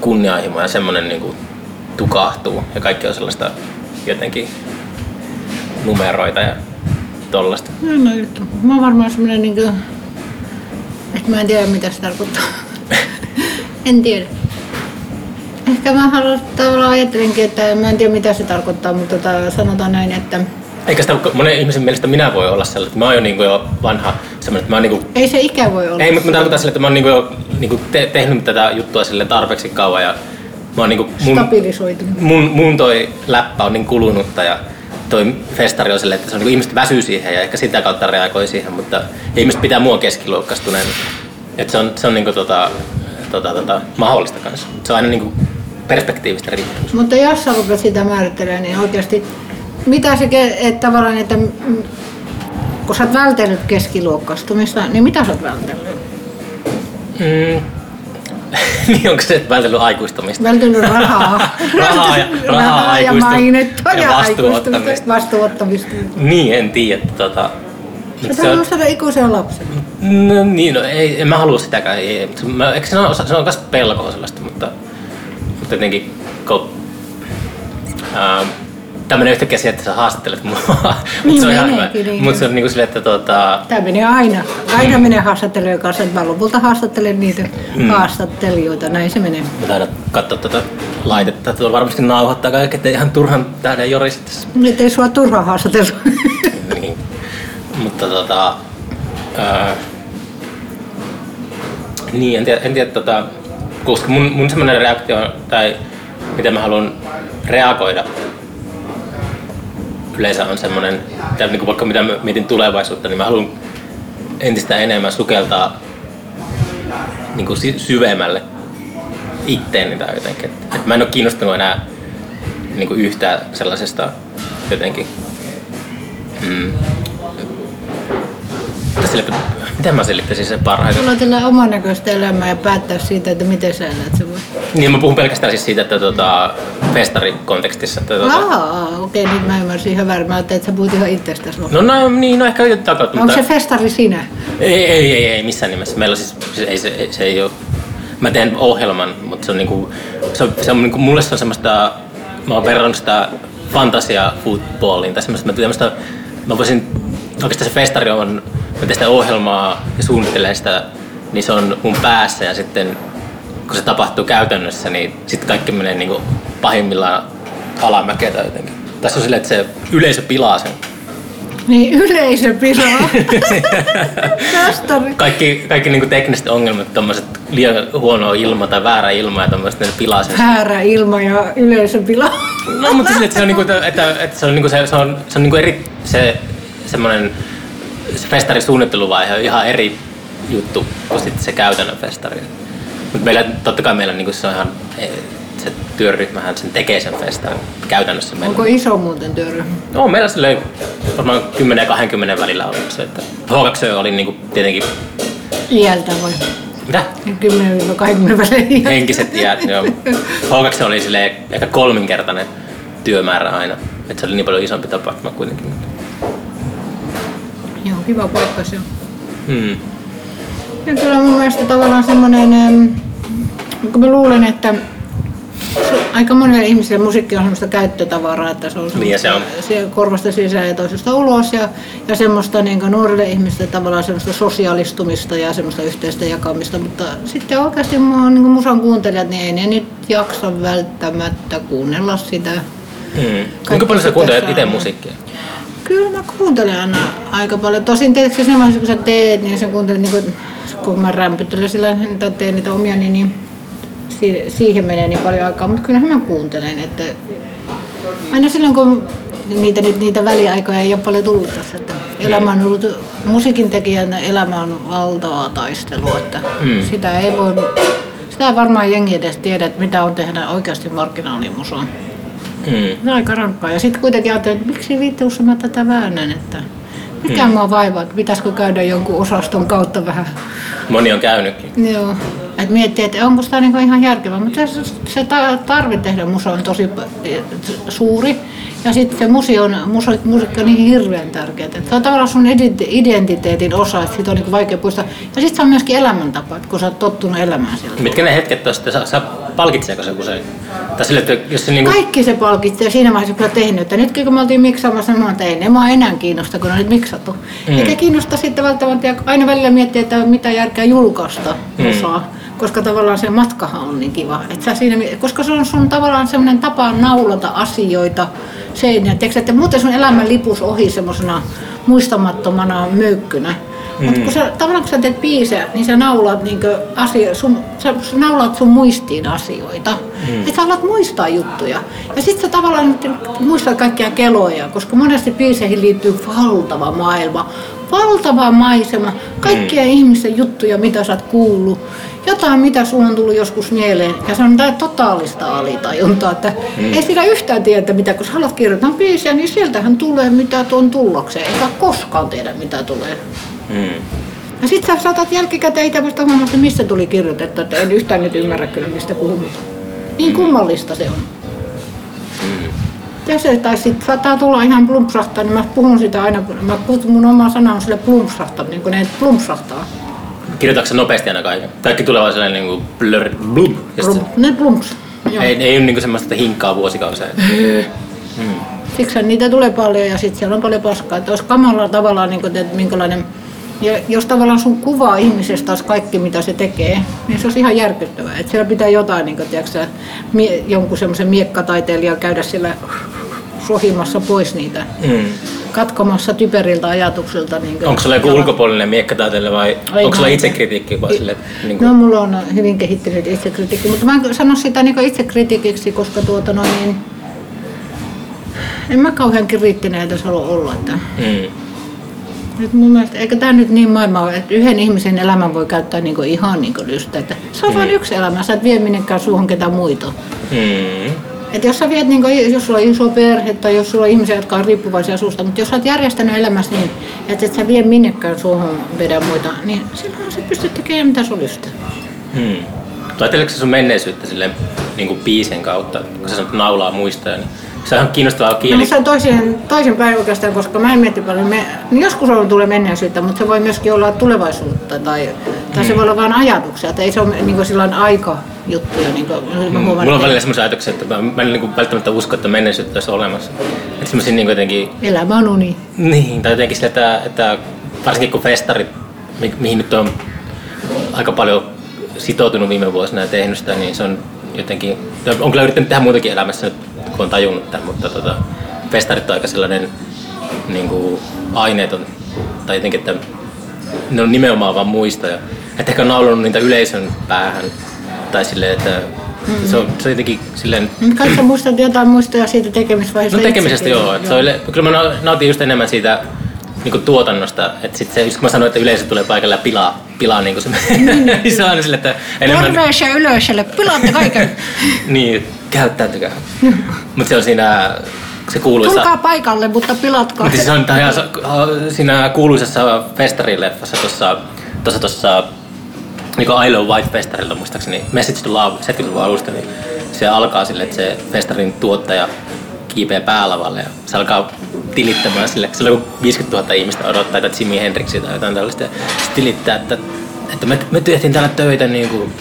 kunnianhimo ja semmoinen niin kuin tukahtuu ja kaikki on sellaista jotenkin numeroita ja tollasta. No, no juttu. Mä oon varmaan semmonen niinku, että mä en tiedä mitä se tarkoittaa. [laughs] en tiedä. Ehkä mä haluan tavallaan ajattelinkin, että mä en tiedä mitä se tarkoittaa, mutta tota, sanotaan näin, että Eikä sitä monen ihmisen mielestä minä voi olla sellainen, että mä oon jo, niin kuin jo vanha semmoinen, että mä oon niin kuin, Ei se ikä voi olla. ei, mutta mä tarkoitan sille, että mä oon niin kuin jo niin kuin te, tehnyt tätä juttua sille tarpeeksi kauan ja mä oon niin kuin mun, mun, mun toi läppä on niin kulunutta ja toi festari on sille, että se on niin ihmiset väsyy siihen ja ehkä sitä kautta reagoi siihen, mutta ihmiset pitää mua keskiluokkaistuneen. Että se on, se on niin kuin tota, tota, tota, mahdollista kanssa. Se on aina niin kuin perspektiivistä riippuu. Mutta jos sä rupeat sitä määrittelemään, niin oikeasti mitä se, että tavallaan, että kun sä oot vältellyt keskiluokkaistumista, niin mitä sä oot vältellyt? Mm. [laughs] niin onko se, vältellyt aikuistumista? Vältellyt rahaa. [laughs] Rahaa ja- rahaa, ja aikuistumista mainetta ja ja vastuunottamista. aikuistumista, vastuunottamista. Niin, en tiedä. Että Tota, Sä haluat saada ikuisen lapsen. no, niin, no, ei, en mä halua sitäkään. Ei, ei. Mä, eikö se on, se on myös pelkoa sellaista, mutta, mutta jotenkin kun, ää, tämmönen yhtäkkiä se, että sä haastattelet mua. [laughs] mutta Niin se on ihan hyvä. niin Mutta se on niinku silleen, että tota, Tämä menee aina. Aina menee haastattelijoiden kanssa. Mä lopulta haastattelen niitä Mm. haastattelijoita. Näin se menee. mä taidan katsoa tätä laitetta. Tuolla varmasti nauhoittaa kaikki, ettei ihan turhan tähden jorisit tässä. Nyt ei sua turhaan haastatella. [laughs] niin. Mutta tota... Ää, niin, en tiedä, en tiedä tota, koska mun, mun semmoinen reaktio, tai miten mä haluan reagoida yleensä on semmoinen, niin vaikka mitä mietin tulevaisuutta, niin mä haluan entistä enemmän sukeltaa niin kuin sy- syvemmälle itteeni tai jotenkin. Et, mä en ole kiinnostunut enää niin kuin yhtään sellaisesta jotenkin Mm. Sille, miten mä selittäisin sen parhaiten? Sulla on tällä oman näköistä elämää ja päättää siitä, että miten sä elät se voi. Niin, mä puhun pelkästään siis siitä, että tota, festarikontekstissa. Että, tota, Aa, okei, nyt mä ymmärsin ihan väärin. Mä ajattelin, että sä puhut ihan itsestäsi. no, no, niin, no ehkä jotain kautta, Onko mutta... se festari sinä? Ei, ei, ei, ei, missään nimessä. Meillä siis, siis ei, se, se ei ole... Mä teen ohjelman, mutta se on niinku, se on, se on niinku, mulle se on semmoista, mä oon verrannut sitä fantasia footballiin tai semmoista, mä, semmoista, mä voisin, oikeastaan se festari on, mä teen sitä ohjelmaa ja suunnittelen sitä, niin se on mun päässä ja sitten kun se tapahtuu käytännössä, niin sitten kaikki menee niinku pahimmillaan alamäkeä tai jotenkin. Tässä on silleen, että se yleisö pilaa sen. Niin yleisö pilaa. [laughs] Kaikki, kaikki niinku tekniset ongelmat, tommoset liian huono ilma tai väärä ilma ja tommoset, ne pilaa sen. Häärä ilma ja yleisö pilaa. No, mutta sille, että se on niinku, että, että se on niinku se, se on, se on niinku eri, se semmonen, se festarin suunnitteluvaihe on ihan eri juttu kuin sitten se käytännön festari. Mutta meillä, totta kai meillä niinku se on ihan, se työryhmähän sen tekee sen festarin käytännössä meillä. Onko iso muuten työryhmä? No, meillä silleen varmaan 10 ja 20 välillä oli se, että H2 oli niinku tietenkin, Iältä vai? mitä? 10-20 välein. henkiset iät. Joo. H2 oli silleen ehkä kolminkertainen työmäärä aina. Et se oli niin paljon isompi tapahtuma kuitenkin. Joo, kiva paikka se on. Hmm. Ja kyllä mun mielestä tavallaan semmoinen, em, kun mä luulen, että aika monelle ihmiselle musiikki on semmoista käyttötavaraa, että se on, Niin, se on. se korvasta sisään ja toisesta ulos ja, ja semmoista niin nuorille ihmisille tavallaan semmoista sosiaalistumista ja semmoista yhteistä jakamista, mutta sitten oikeasti mua, niin musan kuuntelijat, niin ei ne nyt jaksa välttämättä kuunnella sitä. Hmm. Kuinka paljon sä kuuntelet itse musiikkia? Kyllä mä kuuntelen aina aika paljon. Tosin tietysti siinä vaiheessa, kun sä teet, niin sä kuuntelet, niin kun, kun mä rämpyttelen sillä tai teen niitä omia, niin, niin si- siihen menee niin paljon aikaa. Mutta kyllähän mä kuuntelen, että aina silloin kun niitä, niitä, niitä väliaikoja ei ole paljon tullut tässä. Että elämä on ollut, musiikin tekijänä elämä on valtavaa taistelua, että Mm. sitä ei voi, sitä ei varmaan jengi edes tiedä, että mitä on tehdä oikeasti marginaalimusoon. On aika rankkaa. Ja sitten kuitenkin ajattelin, että miksi vittuussa mä tätä väännän, että mikä mm. mua vaivaa, että pitäisikö käydä jonkun osaston kautta vähän. Moni on käynytkin. Joo. Et miettii, että onko tämä niinku ihan järkevää, mutta se, se ta- tarve tehdä musa on tosi suuri. Ja sitten se museon, musa, musiikki on niin hirveän tärkeää. Se on tavallaan sun identi- identiteetin osa, että siitä on niinku vaikea puistaa. Ja sitten se on myöskin elämäntapa, että kun sä oot tottunut elämään sillä. Mitkä ne hetket tuosta, sä, sä palkitseeko se usein? Tai sille, että jos se niinku... Kaikki se palkitsee siinä vaiheessa, kun on tehnyt. Että nyt kun me oltiin miksaamassa, niin mä että ei ne mua enää kiinnosta, kun on nyt miksattu. Mm. Eikä kiinnosta sitten välttämättä, aina välillä miettiä, että mitä järkeä julkaista Mm. mm. osaa. Koska tavallaan se matkahan on niin kiva. Et sä siinä, koska se on sun tavallaan semmoinen tapa naulata asioita seinään. Tiedätkö, että muuten sun elämän lipus ohi semmoisena muistamattomana möykkynä. Mm. Mutta kun sä, tavallaan kun sä teet biisejä, niin sä naulaat, niin asio, sun, sä naulaat sun muistiin asioita. Mm. Että sä alat muistaa juttuja. Ja sitten sä tavallaan muistat kaikkia keloja, koska monesti biiseihin liittyy valtava maailma, valtava maisema, kaikkia mm. ihmisten juttuja, mitä sä oot kuullut jotain, mitä sun on tullut joskus mieleen. Ja se on tämä totaalista alitajuntaa, että mm. ei sitä yhtään tiedä, mitä kun sä haluat kirjoittaa biisiä, niin sieltähän tulee mitä tuon tullakseen. Eikä koskaan tiedä, mitä tulee. Mm. Ja sit sä saatat jälkikäteen itse vasta huomata, että mistä tuli kirjoitettu, että en yhtään nyt ymmärrä kyllä, mistä puhumme. Niin kummallista se on. Mm. Ja se, tai sitten saattaa tulla ihan plumpsahtaa, niin mä puhun sitä aina, mä kutsun mun oma sana on sille plumpsahtaa, niin kuin ne plumpsahtaa. Kirjoitatko nopeasti aina kaiken? Kaikki tulee vaan sellainen niin blur, blub. Blum, ne blumps. Joo. Ei, ei ole niin semmoista hinkkaa vuosikausia. hmm. Siksi niitä tulee paljon ja sitten siellä on paljon paskaa. Että olisi kamalalla tavallaan, niin kuin, että minkälainen ja jos tavallaan sun kuvaa ihmisestä olisi kaikki, mitä se tekee, niin se olisi ihan järkyttävää. Että siellä pitää jotain, niin kuin, tiedätkö, mie, jonkun semmoisen miekkataiteilijan käydä siellä sohimassa pois niitä. Mm katkomassa typeriltä ajatuksilta. Niin onko sulla joku ulkopuolinen miekkataiteilija vai Ei onko sulla itsekritiikki? Vai sille, niin kuin... No mulla on hyvin kehittynyt itsekritiikki, mutta mä en sano sitä niin itsekritiikiksi, koska tuota noin, niin, en mä kauhean kriittinen edes halua olla. Että... Mm. Nyt mun mielestä, eikö tämä nyt niin maailma ole, että yhden ihmisen elämän voi käyttää niin ihan niin lystä, että se on mm. vain yksi elämä, sä et vie minnekään suuhun ketään muita. Mm. Et jos sä viet, niin kuin, jos sulla on iso perhe tai jos sulla on ihmisiä, jotka on riippuvaisia susta, mutta jos sä oot järjestänyt elämässä niin, että et sä vie minnekään suuhun vedä muita, niin silloin sä pystyt tekemään mitä sulla lystää. Hmm. Ajatteleeko sun menneisyyttä sille niin kuin biisen kautta, kun sä sanot naulaa muistaa, niin se on kiinnostavaa kieli. No, se on toisen, toisen päin oikeastaan, koska mä en mieti paljon. Me, niin joskus on tulee menneisyyttä, mutta se voi myöskin olla tulevaisuutta tai, tai se hmm. voi olla vain ajatuksia. Että ei se ole niin kuin aika juttuja. Niin kuin, mm. Mulla on välillä sellaisia ajatuksia, että mä, mä en niin kuin välttämättä usko, että menneisyyttä olisi olemassa. Että niin jotenkin... Elämä on uni. Niin, tai jotenkin sillä, että, että varsinkin kun festarit, mi, mihin nyt on aika paljon sitoutunut viime vuosina ja tehnyt sitä, niin se on jotenkin... On kyllä yrittänyt tehdä muutakin elämässä nyt, kun on tajunnut tämän, mutta tota, festarit on aika sellainen niin kuin aineeton, tai jotenkin, että ne on nimenomaan vaan muistoja. Että ehkä on naulannut niitä yleisön päähän tai silleen, että mm. se, on, se on jotenkin silleen... Kai sä muistat jotain muistoja siitä tekemisvaiheesta? No tekemisestä joo. Että Se oli, kyllä mä nautin just enemmän siitä niin kuin tuotannosta, että sit se, just kun mä sanoin, että yleisö tulee paikalle ja pilaa, pilaa niin kuin se, niin [laughs] se on aina sille, että enemmän... Terveisiä yleisölle, pilaatte kaiken! [laughs] niin, käyttäytykää. [laughs] Mutta se on siinä se kuuluisa... Tulkaa paikalle, mutta pilatkaa. Mutta se on ihan, siinä kuuluisessa festarileffassa tuossa tuossa, tuossa niin I Love White Festarilta muistaakseni Message to Love 70-luvun alusta, niin se alkaa sille, että se festarin tuottaja kiipeää päälavalle ja se alkaa tilittämään sille, se on 50 000 ihmistä odottaa, että Jimi Hendrixia tai jotain tällaista. Se tilittää, että, että me, me tehtiin täällä töitä niin kuin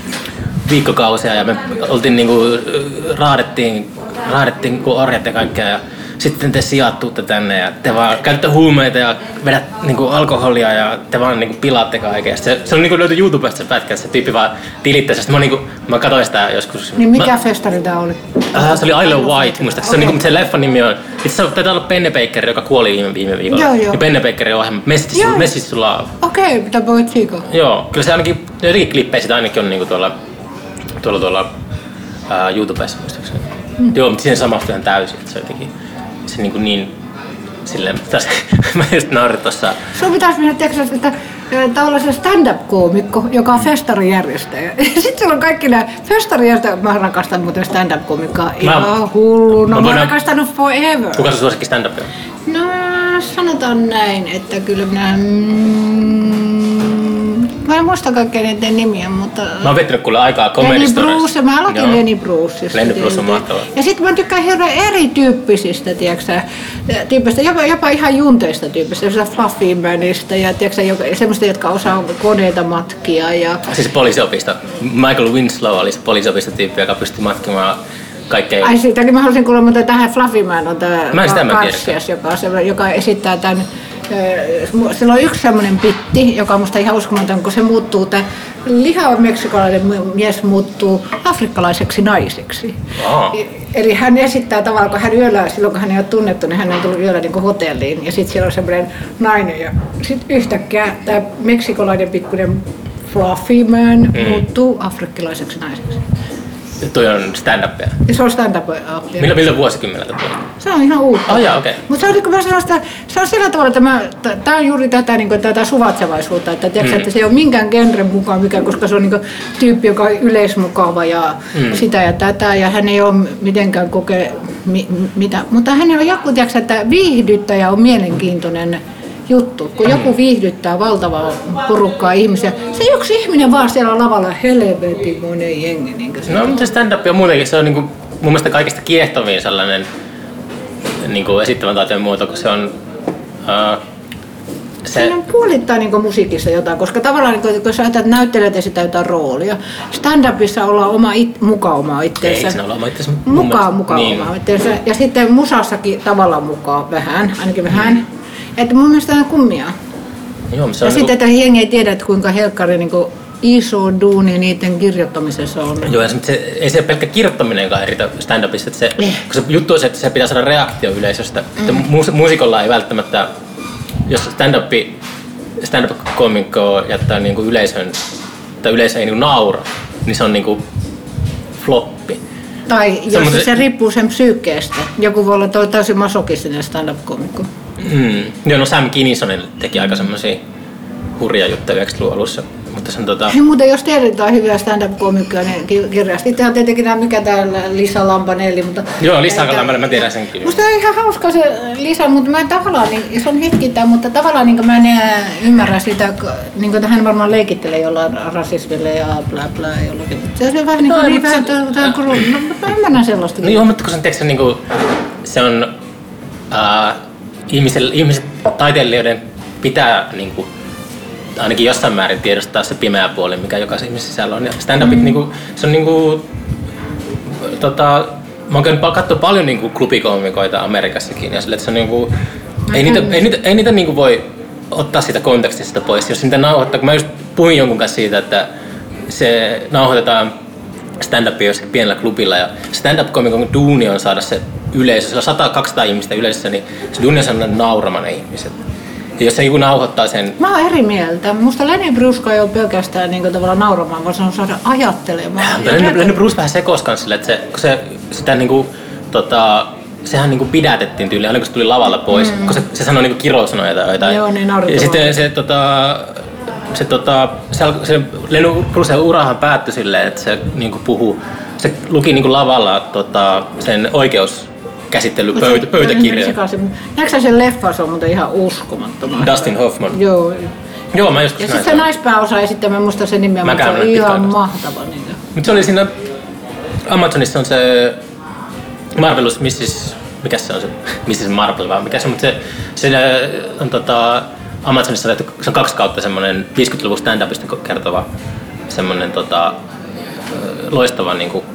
viikkokausia ja me oltiin niin kuin, raadettiin, raadettiin niin kuin orjat ja kaikkea. Ja sitten te sijoittuutte tänne ja te vaan käytätte huumeita ja vedät niinku alkoholia ja te vaan niinku pilaatte kaiken. Se, se on niinku löyty YouTubesta se pätkä, se tyyppi vaan tilittää. Sitten mä, niinku, mä katsoin sitä joskus. Niin mikä mä, festari tää oli? Äh, se oli I Love White, muista. Okay. Se, on, niinku, se leffan nimi on, itse asiassa taitaa olla Penne Baker, joka kuoli viime, viime viikolla. Joo, joo. Ja Penne Bakerin ohjelma, Message to Love. Okei, okay, mitä voit siiko? Joo, kyllä se ainakin, jotenkin klippejä sitä ainakin on niinku tuolla, tuolla, tuolla ää, YouTubessa muistaakseni. Mm. Joo, mutta siinä samastui ihan täysin, että se jotenkin se niin, kuin niin silleen, tässä, [laughs] mä just naurin tuossa. Sun pitäisi mennä Texas, että tällaisen stand-up-koomikko, joka on festarijärjestäjä. [laughs] Sitten siellä on kaikki nämä festarijärjestäjät. Mä rakastan muuten stand-up-komikkaa ihan hulluna. Mä, mä, mä rakastanut forever. Kuka se suosikki stand-up No sanotaan näin, että kyllä minä... Mm, Mä en muista kaikkea niiden nimiä, mutta... Mä oon viettänyt kuule aikaa Comedy Lenny Bruce, mä aloitin Joo. Lenny Bruceista. Lenny Bruce on mahtava. Ja sitten mä tykkään hirveän erityyppisistä, tiedätkö tyyppistä, jopa, jopa ihan junteista tyyppistä, se Fluffy Manista ja tiedätkö, semmoista, jotka osaa koneita matkia. Ja... Siis poliisiopisto. Michael Winslow oli se poliisiopisto tyyppi, joka pystyi matkimaan kaikkea. Ai siitäkin mä haluaisin kuulla, mutta tähän Fluffy Man on tämä Karsias, joka, joka esittää tämän Sillä on yksi semmoinen pitti, joka on musta ihan uskomaton, kun se muuttuu, tämä lihava meksikolainen mies muuttuu afrikkalaiseksi naiseksi. Oh. Eli hän esittää tavallaan, kun hän yöllä, silloin kun hän ei ole tunnettu, niin hän on tullut yöllä niin hotelliin. Ja sitten siellä on semmoinen nainen. Ja sitten yhtäkkiä tämä meksikolainen pikkuinen fluffy man mm. muuttuu afrikkilaiseksi naiseksi. Toi on stand-upia. Se on stand-up. Millä, millä vuosikymmeneltä tuo? Se on ihan uutta. Oh, okei. Okay. Mutta se on, niin sellaista, se on sillä tavalla, että tämä on juuri tätä, niin kuin, tätä suvatsevaisuutta, että, tiiäks, mm. että se ei ole minkään genren mukaan mikä, koska se on niin kuin, tyyppi, joka on yleismukava ja mm. sitä ja tätä, ja hän ei ole mitenkään koke mi, mitä, mutta hänellä on joku, tiiäks, että viihdyttäjä on mielenkiintoinen juttu, kun joku viihdyttää valtavaa porukkaa ihmisiä. Se yksi ihminen vaan siellä lavalla helvetin monen jengi. Niin no mutta stand-up on muutenkin, se on niin kuin, mun mielestä kaikista kiehtovin sellainen niin kuin esittävän taiteen muoto, kun se on uh, se... Siinä on puolittain niin musiikissa jotain, koska tavallaan niin kun sä ajattelet, että näyttelijät esittää jotain roolia, stand-upissa ollaan oma it, muka oma itseensä. Ei olla oma itseensä. Mukaan mukaan niin. oma itseensä. Ja sitten musassakin tavallaan mukaan vähän, ainakin vähän. Mm. Että mun mielestä on kummia. Joo, se on ja sitten, niinku- että jengi ei tiedä, että kuinka helkkari niin kuin iso duuni niiden kirjoittamisessa on. Joo, ja se, ei se pelkkä kirjoittaminenkaan eritä stand-upissa. Että se, eh. kun se juttu on se, että se pitää saada reaktio yleisöstä. Mm. Että muusikolla ei välttämättä, jos stand-up, stand-up-komikko jättää niin kuin yleisön, tai yleisö ei niin naura, niin se on niin kuin floppi. Tai jos se, se riippuu sen psyykkeestä. Joku voi olla täysin masokistinen stand-up-komikko. Mm. Joo, no Sam Kinison teki aika semmoisia hurja juttuja 90-luvun alussa. Mutta sen, tota... Hei, muuten jos tiedetään hyviä stand-up-komikkoja, niin kirjasti. On tietenkin nämä, mikä täällä Lisa Lampanelli. Mutta Joo, Lisa Lampanelli, mä tiedän sen kyllä. Musta on ihan hauska se Lisa, mutta mä en tavallaan, niin, se on hetkittäin, mutta tavallaan niin mä en ymmärrä sitä, niin kuin hän varmaan leikittelee jollain rasismille ja bla bla jollakin. Se on vähän niin kuin no, niin vähän, se, tämä, no, mä ymmärrän sellaista. Niin, mutta kun sen tiedätkö, niin kuin, se on, uh, ihmisille, ihmiset, taiteilijoiden pitää niin kuin, ainakin jossain määrin tiedostaa se pimeä puoli, mikä jokaisen ihmisen sisällä on. Ja stand-upit, mm. niin kuin, se on niin kuin, tota, mä oon käynyt katsoa paljon niin kuin klubikomikoita Amerikassakin ja sille, että se on niin kuin, ei niitä, ei niitä, ei niitä niin kuin voi ottaa siitä kontekstista pois. Jos niitä nauhoittaa, kun mä just puhuin jonkun kanssa siitä, että se nauhoitetaan stand-upia jossakin pienellä klubilla ja stand-up-komikon duuni on saada se yleisö, siellä on 100-200 ihmistä yleisössä, niin se on saada nauramaan ne ihmiset. Ja jos se joku nauhoittaa sen... Mä oon eri mieltä. Musta Lenny Bruce ei ole pelkästään niin tavallaan nauramaan, vaan se on saada ajattelemaan. Ja Lenny, Lenny Bruce vähän sekosi kanssa sille, että se, kun se, sitä niin kuin, tota, sehän niinku pidätettiin tyyliin, aina kun se tuli lavalla pois, mm. kun se, se sanoi niinku kirosanoja tai jotain. Joo, niin Ja sitten se, tota, se, tota, se, se Lenny Bruce urahan päättyi silleen, että se niinku puhuu, se luki niinku lavalla tota, sen oikeus käsittelypöytä, pöytäkirja. Näetkö sen leffa, se on muuten ihan uskomattoman. Dustin Hoffman. Joo. Joo, mä joskus Ja sitten se naispääosa esittää, mä muistan sen nimeä, mutta se on ihan mahtava. Niin. Mutta se oli siinä, Amazonissa on se Marvelous Mrs. Mikä se on se, Mrs. Marvel vai mikä se on, mutta se, se on tota, Amazonissa se on kaksi kautta semmoinen 50-luvun stand-upista kertova semmoinen tota, loistava niin kuin,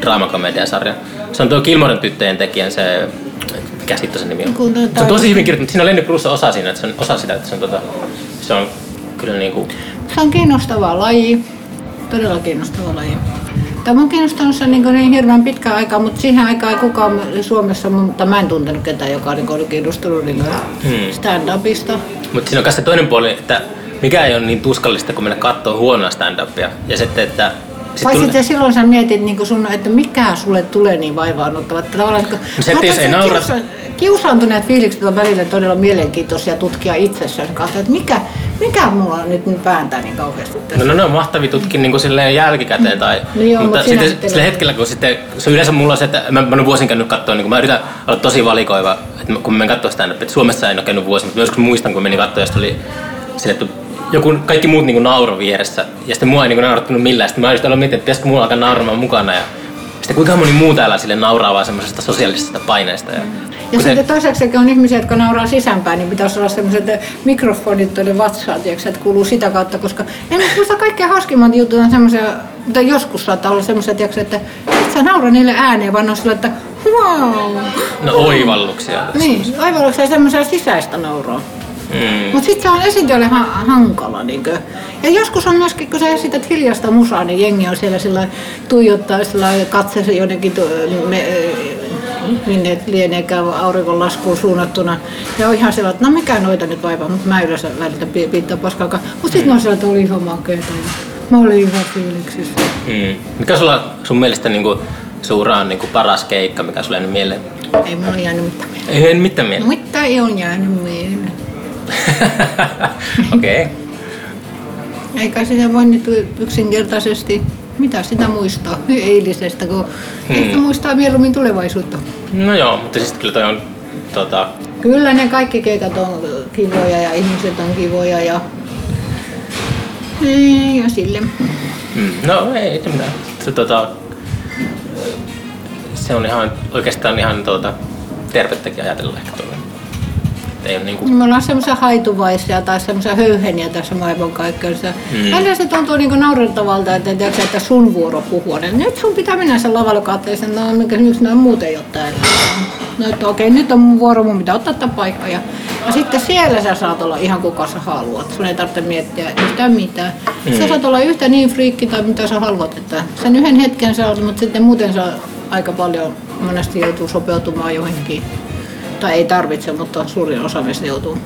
draamakomediasarja. Se on tuo Kilmoren tyttöjen tekijän se, mikä sitten se nimi on? Se on tosi hyvin kirjoittu, siinä on Lenny Bruce osa siinä, että se on osa sitä, että se on, tota, se on kyllä niin kuin... Se on kiinnostava laji, todella kiinnostava laji. Tämä on kiinnostanut se niin, niin hirveän pitkä aikaa, mutta siihen aikaan ei kukaan Suomessa, mutta mä en tuntenut ketään, joka niin oli kiinnostunut niin hmm. stand-upista. Mutta siinä on myös se toinen puoli, että mikä ei ole niin tuskallista kuin mennä katsoa huonoa stand-upia. Ja sitten, että Paitsi että silloin sä mietit niin sun, että mikä sulle tulee niin vaivaannuttava. Tavallaan, että se, että jos ei naura... Kiusa, kiusaantuneet fiilikset on välillä todella mielenkiintoisia tutkia itsessään kautta, että mikä, mikä mulla nyt vääntää niin kauheasti tässä. No, no, no mahtavia tutkia niin silleen jälkikäteen. Tai, no joo, mutta, mutta sitten sillä hetkellä, kun sitten, se yleensä mulla on se, että mä, mä olen vuosin käynyt katsoa, niin mä yritän olla tosi valikoiva, että kun mä menen katsoa sitä, että Suomessa en ole käynyt vuosi, mutta joskus muistan, kun menin katsoa, ja oli sille, että joku, kaikki muut niin nauro vieressä. Ja sitten mua ei niin naurattanut millään. Sitten mä olisin ollut miettinyt, että pitäisikö mulla alkaa nauramaan mukana. Ja sitten kuinka moni muu täällä sille nauraa vaan semmoisesta sosiaalisesta paineesta. Ja, ja sitten se... toiseksi on ihmisiä, jotka nauraa sisäänpäin, niin pitäisi olla semmoiset mikrofonit tuonne vatsaan, että kuuluu sitä kautta, koska en muista kaikkein hauskimmat jutut on semmoisia, mutta joskus saattaa olla semmoisia, että et sä naura niille ääneen, vaan on sillä, että wow. No oivalluksia. Niin, oivalluksia ja semmoisia sisäistä nauraa. Mm. Mutta sitten se on esiintyjälle ha- hankala. Niinkö. Ja joskus on myöskin, kun sä esität hiljasta musaa, niin jengi on siellä sillä tuijottaa sillä katseessa jonnekin tu- me, minne lieneekään auringon laskuun suunnattuna. Ja on ihan sellainen, että no mikä noita nyt vaivaa, mutta mä yleensä välitä pi- pitää paskaakaan. Mutta sitten mä sieltä oli ihan makeeta ja mä olin ihan fiiliksissä. Mm. Mikä sulla sun mielestä niinku suuraan niinku paras keikka, mikä sulle jäänyt mieleen? Ei mulla jäänyt mitään mieleen. Ei en mitään mieleen. Mitä ei ole jäänyt mieleen. [laughs] Okei. Okay. Eikä sitä voi nyt yksinkertaisesti, mitä sitä muistaa [laughs] eilisestä, kun hmm. ehkä muistaa mieluummin tulevaisuutta. No joo, mutta siis kyllä toi on tota, Kyllä ne kaikki keikat on kivoja ja ihmiset on kivoja ja, ja sille. mm, no ei se mitään. Se, tota, se on ihan oikeastaan ihan tuota, tervettäkin ajatella ehkä tuolla. Ei ole niinku, Me ollaan semmoisia haituvaisia tai semmoisia höyheniä tässä maailmankaikkeudessa. Mm. Mm. Välillä se tuntuu niinku naurettavalta, että, tiedätkö, että sun vuoro puhua. Nyt sun pitää mennä sen lavalle katteeseen, no mikä miksi nämä muut ei ole täällä. No että okei, nyt on mun vuoro, mun pitää ottaa tämä paikka. Ja, ja sitten siellä sä saat olla ihan kuka sä haluat. Sun ei tarvitse miettiä yhtään mitään. Mm. Sä saat olla yhtä niin friikki tai mitä sä haluat. Että sen yhden hetken sä oot, mutta sitten muuten sä aika paljon monesti joutuu sopeutumaan johonkin. Tai ei tarvitse, mutta suurin osa meistä joutuu.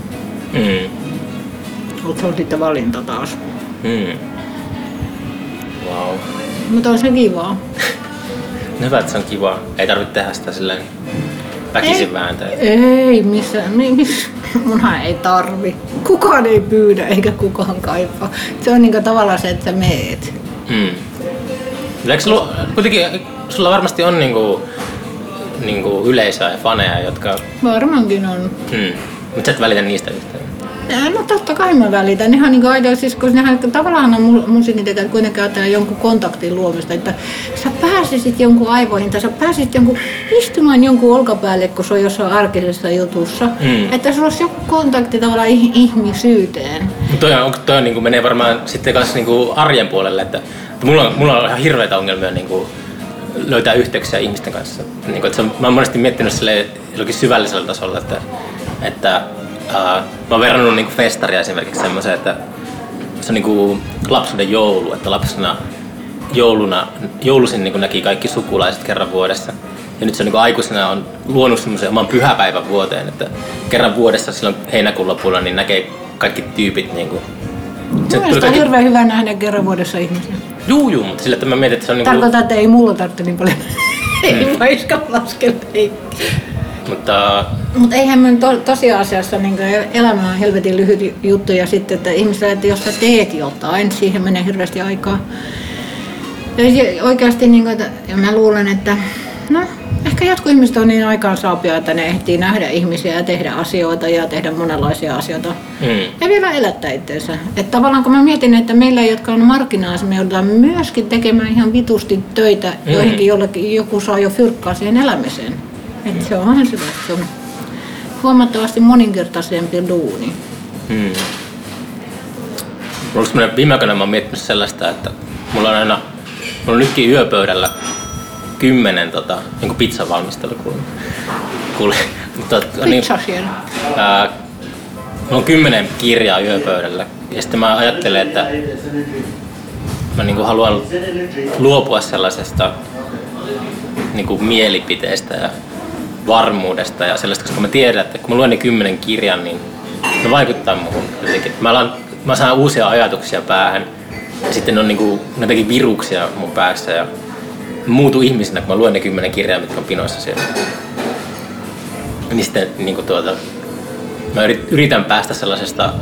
mm, Mutta se on sitten valinta taas. mm. Wow. Mutta on se kivaa. No [laughs] hyvä, että se on kiva. Ei tarvitse tehdä sitä silleen väkisin vääntää. Ei, missä, mi, miss, [laughs] munhan ei tarvi. Kukaan ei pyydä eikä kukaan kaipaa. Se on niinku tavallaan se, että sä meet. Mm. Eikö sulla, kuitenkin sulla varmasti on niinku, niinku yleisöä ja faneja, jotka... Varmaankin on. Mm. Mutta sä et välitä niistä yhtään. Ja, no totta kai mä välitän. Nehän on niinku aina, siis kun nehän tavallaan on mu- musiikin tekijät kuitenkin ajattelee jonkun kontaktin luomista, että sä pääsisit jonkun aivoihin tai sä pääsisit jonkun istumaan jonkun olkapäälle, kun se on jossain arkisessa jutussa. Mm. Että sulla olisi joku kontakti tavallaan ih- ihmisyyteen. Toi, on, toi on, niinku, menee varmaan sitten kanssa niinku arjen puolelle, että, että mulla, on, mulla on ihan hirveitä ongelmia niinku, löytää yhteyksiä ihmisten kanssa. Niinku, että se on, mä oon monesti miettinyt sille jollakin syvällisellä tasolla, että, että ää, mä oon verrannut niinku festaria esimerkiksi semmoiseen, että se on niinku lapsuuden joulu, että lapsena jouluna, joulusin niinku näki kaikki sukulaiset kerran vuodessa. Ja nyt se on niinku aikuisena on luonut semmoisen oman pyhäpäivän vuoteen, että kerran vuodessa silloin heinäkuun lopulla niin näkee kaikki tyypit niinku. Se Mielestäni on hirveän hyvä nähdä kerran vuodessa ihmisiä. juu, juu, mutta sillä että mä mietin, että se on niinku, Tarkoitan, että ei mulla tarvitse niin paljon. ei vaiska laskella. Ei. mutta Mutta eihän me to, tosiasiassa niin elämä on helvetin lyhyt juttu ja sitten, että ihmiset, että jos sä teet jotain, siihen menee hirveästi aikaa. Ja oikeasti, niin kuin, että, ja mä luulen, että no, ehkä jotkut ihmiset on niin aikaansaapia, että ne ehtii nähdä ihmisiä ja tehdä asioita ja tehdä monenlaisia asioita. mm, Ja vielä elättää itseensä. Että tavallaan kun mä mietin, että meillä, jotka on markkinaassa, me joudutaan myöskin tekemään ihan vitusti töitä, Mm. joihinkin jollekin, joku saa jo fyrkkaa siihen elämiseen. Että se onhan se, se on huomattavasti moninkertaisempi duuni. mm. On semmoinen, viime aikoina mä oon miettinyt sellaista, että mulla on aina, mulla on nytkin yöpöydällä kymmenen tota, niin pizzan valmistelu kuule. Mutta, [laughs] niin, ää, mulla on kymmenen kirjaa yöpöydällä. Ja sitten mä ajattelen, että mä niin haluan luopua sellaisesta niin kuin mielipiteestä ja varmuudesta ja sellaista, koska mä tiedän, että kun mä luen ne kymmenen kirjan, niin ne vaikuttaa muuhun jotenkin. Mä, alan, mä saan uusia ajatuksia päähän ja sitten ne on niin kuin, jotenkin viruksia mun päässä ja mä muutun ihmisenä, kun mä luen ne kymmenen kirjaa, mitkä on pinoissa siellä. Niin sitten niin kuin tuota, mä yrit- yritän päästä sellaisesta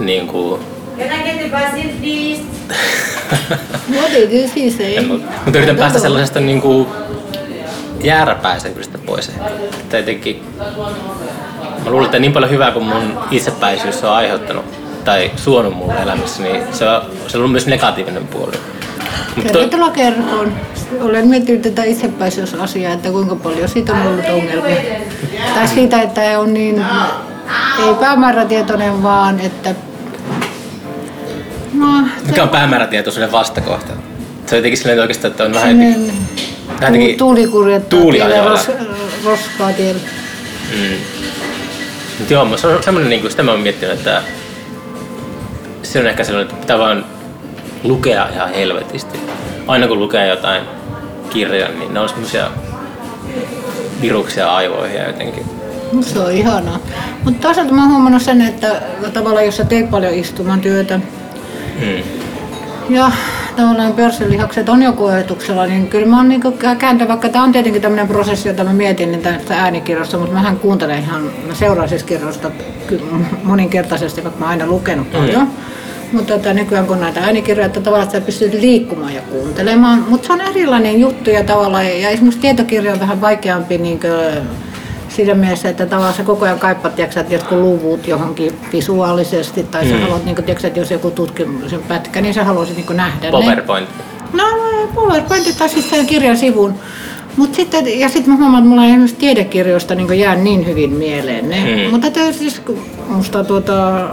niin kuin, Can I get the basil, please? [laughs] What did you say? Mutta mutta yritän päästä sellaisesta niin kuin jääräpäisyydestä pois. ehkä. Että jotenkin, mä luulen, että niin paljon hyvää kuin mun itsepäisyys on aiheuttanut tai suonut mulle elämässä, niin se on, se on ollut myös negatiivinen puoli. Mutta Tervetuloa kerhoon. Olen miettinyt tätä itsepäisyysasiaa, että kuinka paljon siitä on ollut ongelmia. Tai siitä, että on niin, ei päämäärätietoinen, vaan että... No, mikä on päämäärätietoisuuden vastakohta? Se on jotenkin silleen oikeastaan, että on vähän jotenkin, sellainen vähän jotenkin tuuli kuljettaa tuuli tiellä, ros, roskaa tiellä. mm, Mut joo, se on semmoinen, niin kuin, sitä mä oon miettinyt, että se on ehkä sellainen, että pitää vaan lukea ihan helvetisti. Aina kun lukee jotain kirjan, niin ne on semmoisia viruksia aivoihin jotenkin. Se on ihanaa. Mutta toisaalta mä oon huomannut sen, että tavallaan jos sä teet paljon istuman työtä Mm. ja tavallaan pörssilihakset on joku ajatuksella, niin kyllä mä oon niinku kääntä, vaikka tämä on tietenkin tämmöinen prosessi, jota mä mietin niin tästä äänikirjasta, mutta mähän kuuntelen ihan, mä seuraan siis kirjoista ky- moninkertaisesti, vaikka mä oon aina lukenut paljon. Mm. Mutta että nykyään kun näitä äänikirjoja, että tavallaan sä pystyt liikkumaan ja kuuntelemaan, mutta se on erilainen juttu ja tavallaan, ja esimerkiksi tietokirja on vähän vaikeampi niin siinä mielessä, että tavallaan sä koko ajan kaipaat, että jotkut luvut johonkin visuaalisesti, tai mm. sä haluat, niin kuin, että jos joku tutkimuksen pätkä, niin sä haluaisit niin nähdä ne. PowerPoint. No PowerPoint tai sitten kirjan sivun. Mut sitten, ja sitten mä huomaan, että mulla ei esimerkiksi tiedekirjoista niin jää niin hyvin mieleen ne. Mm. Mutta siis musta tuota,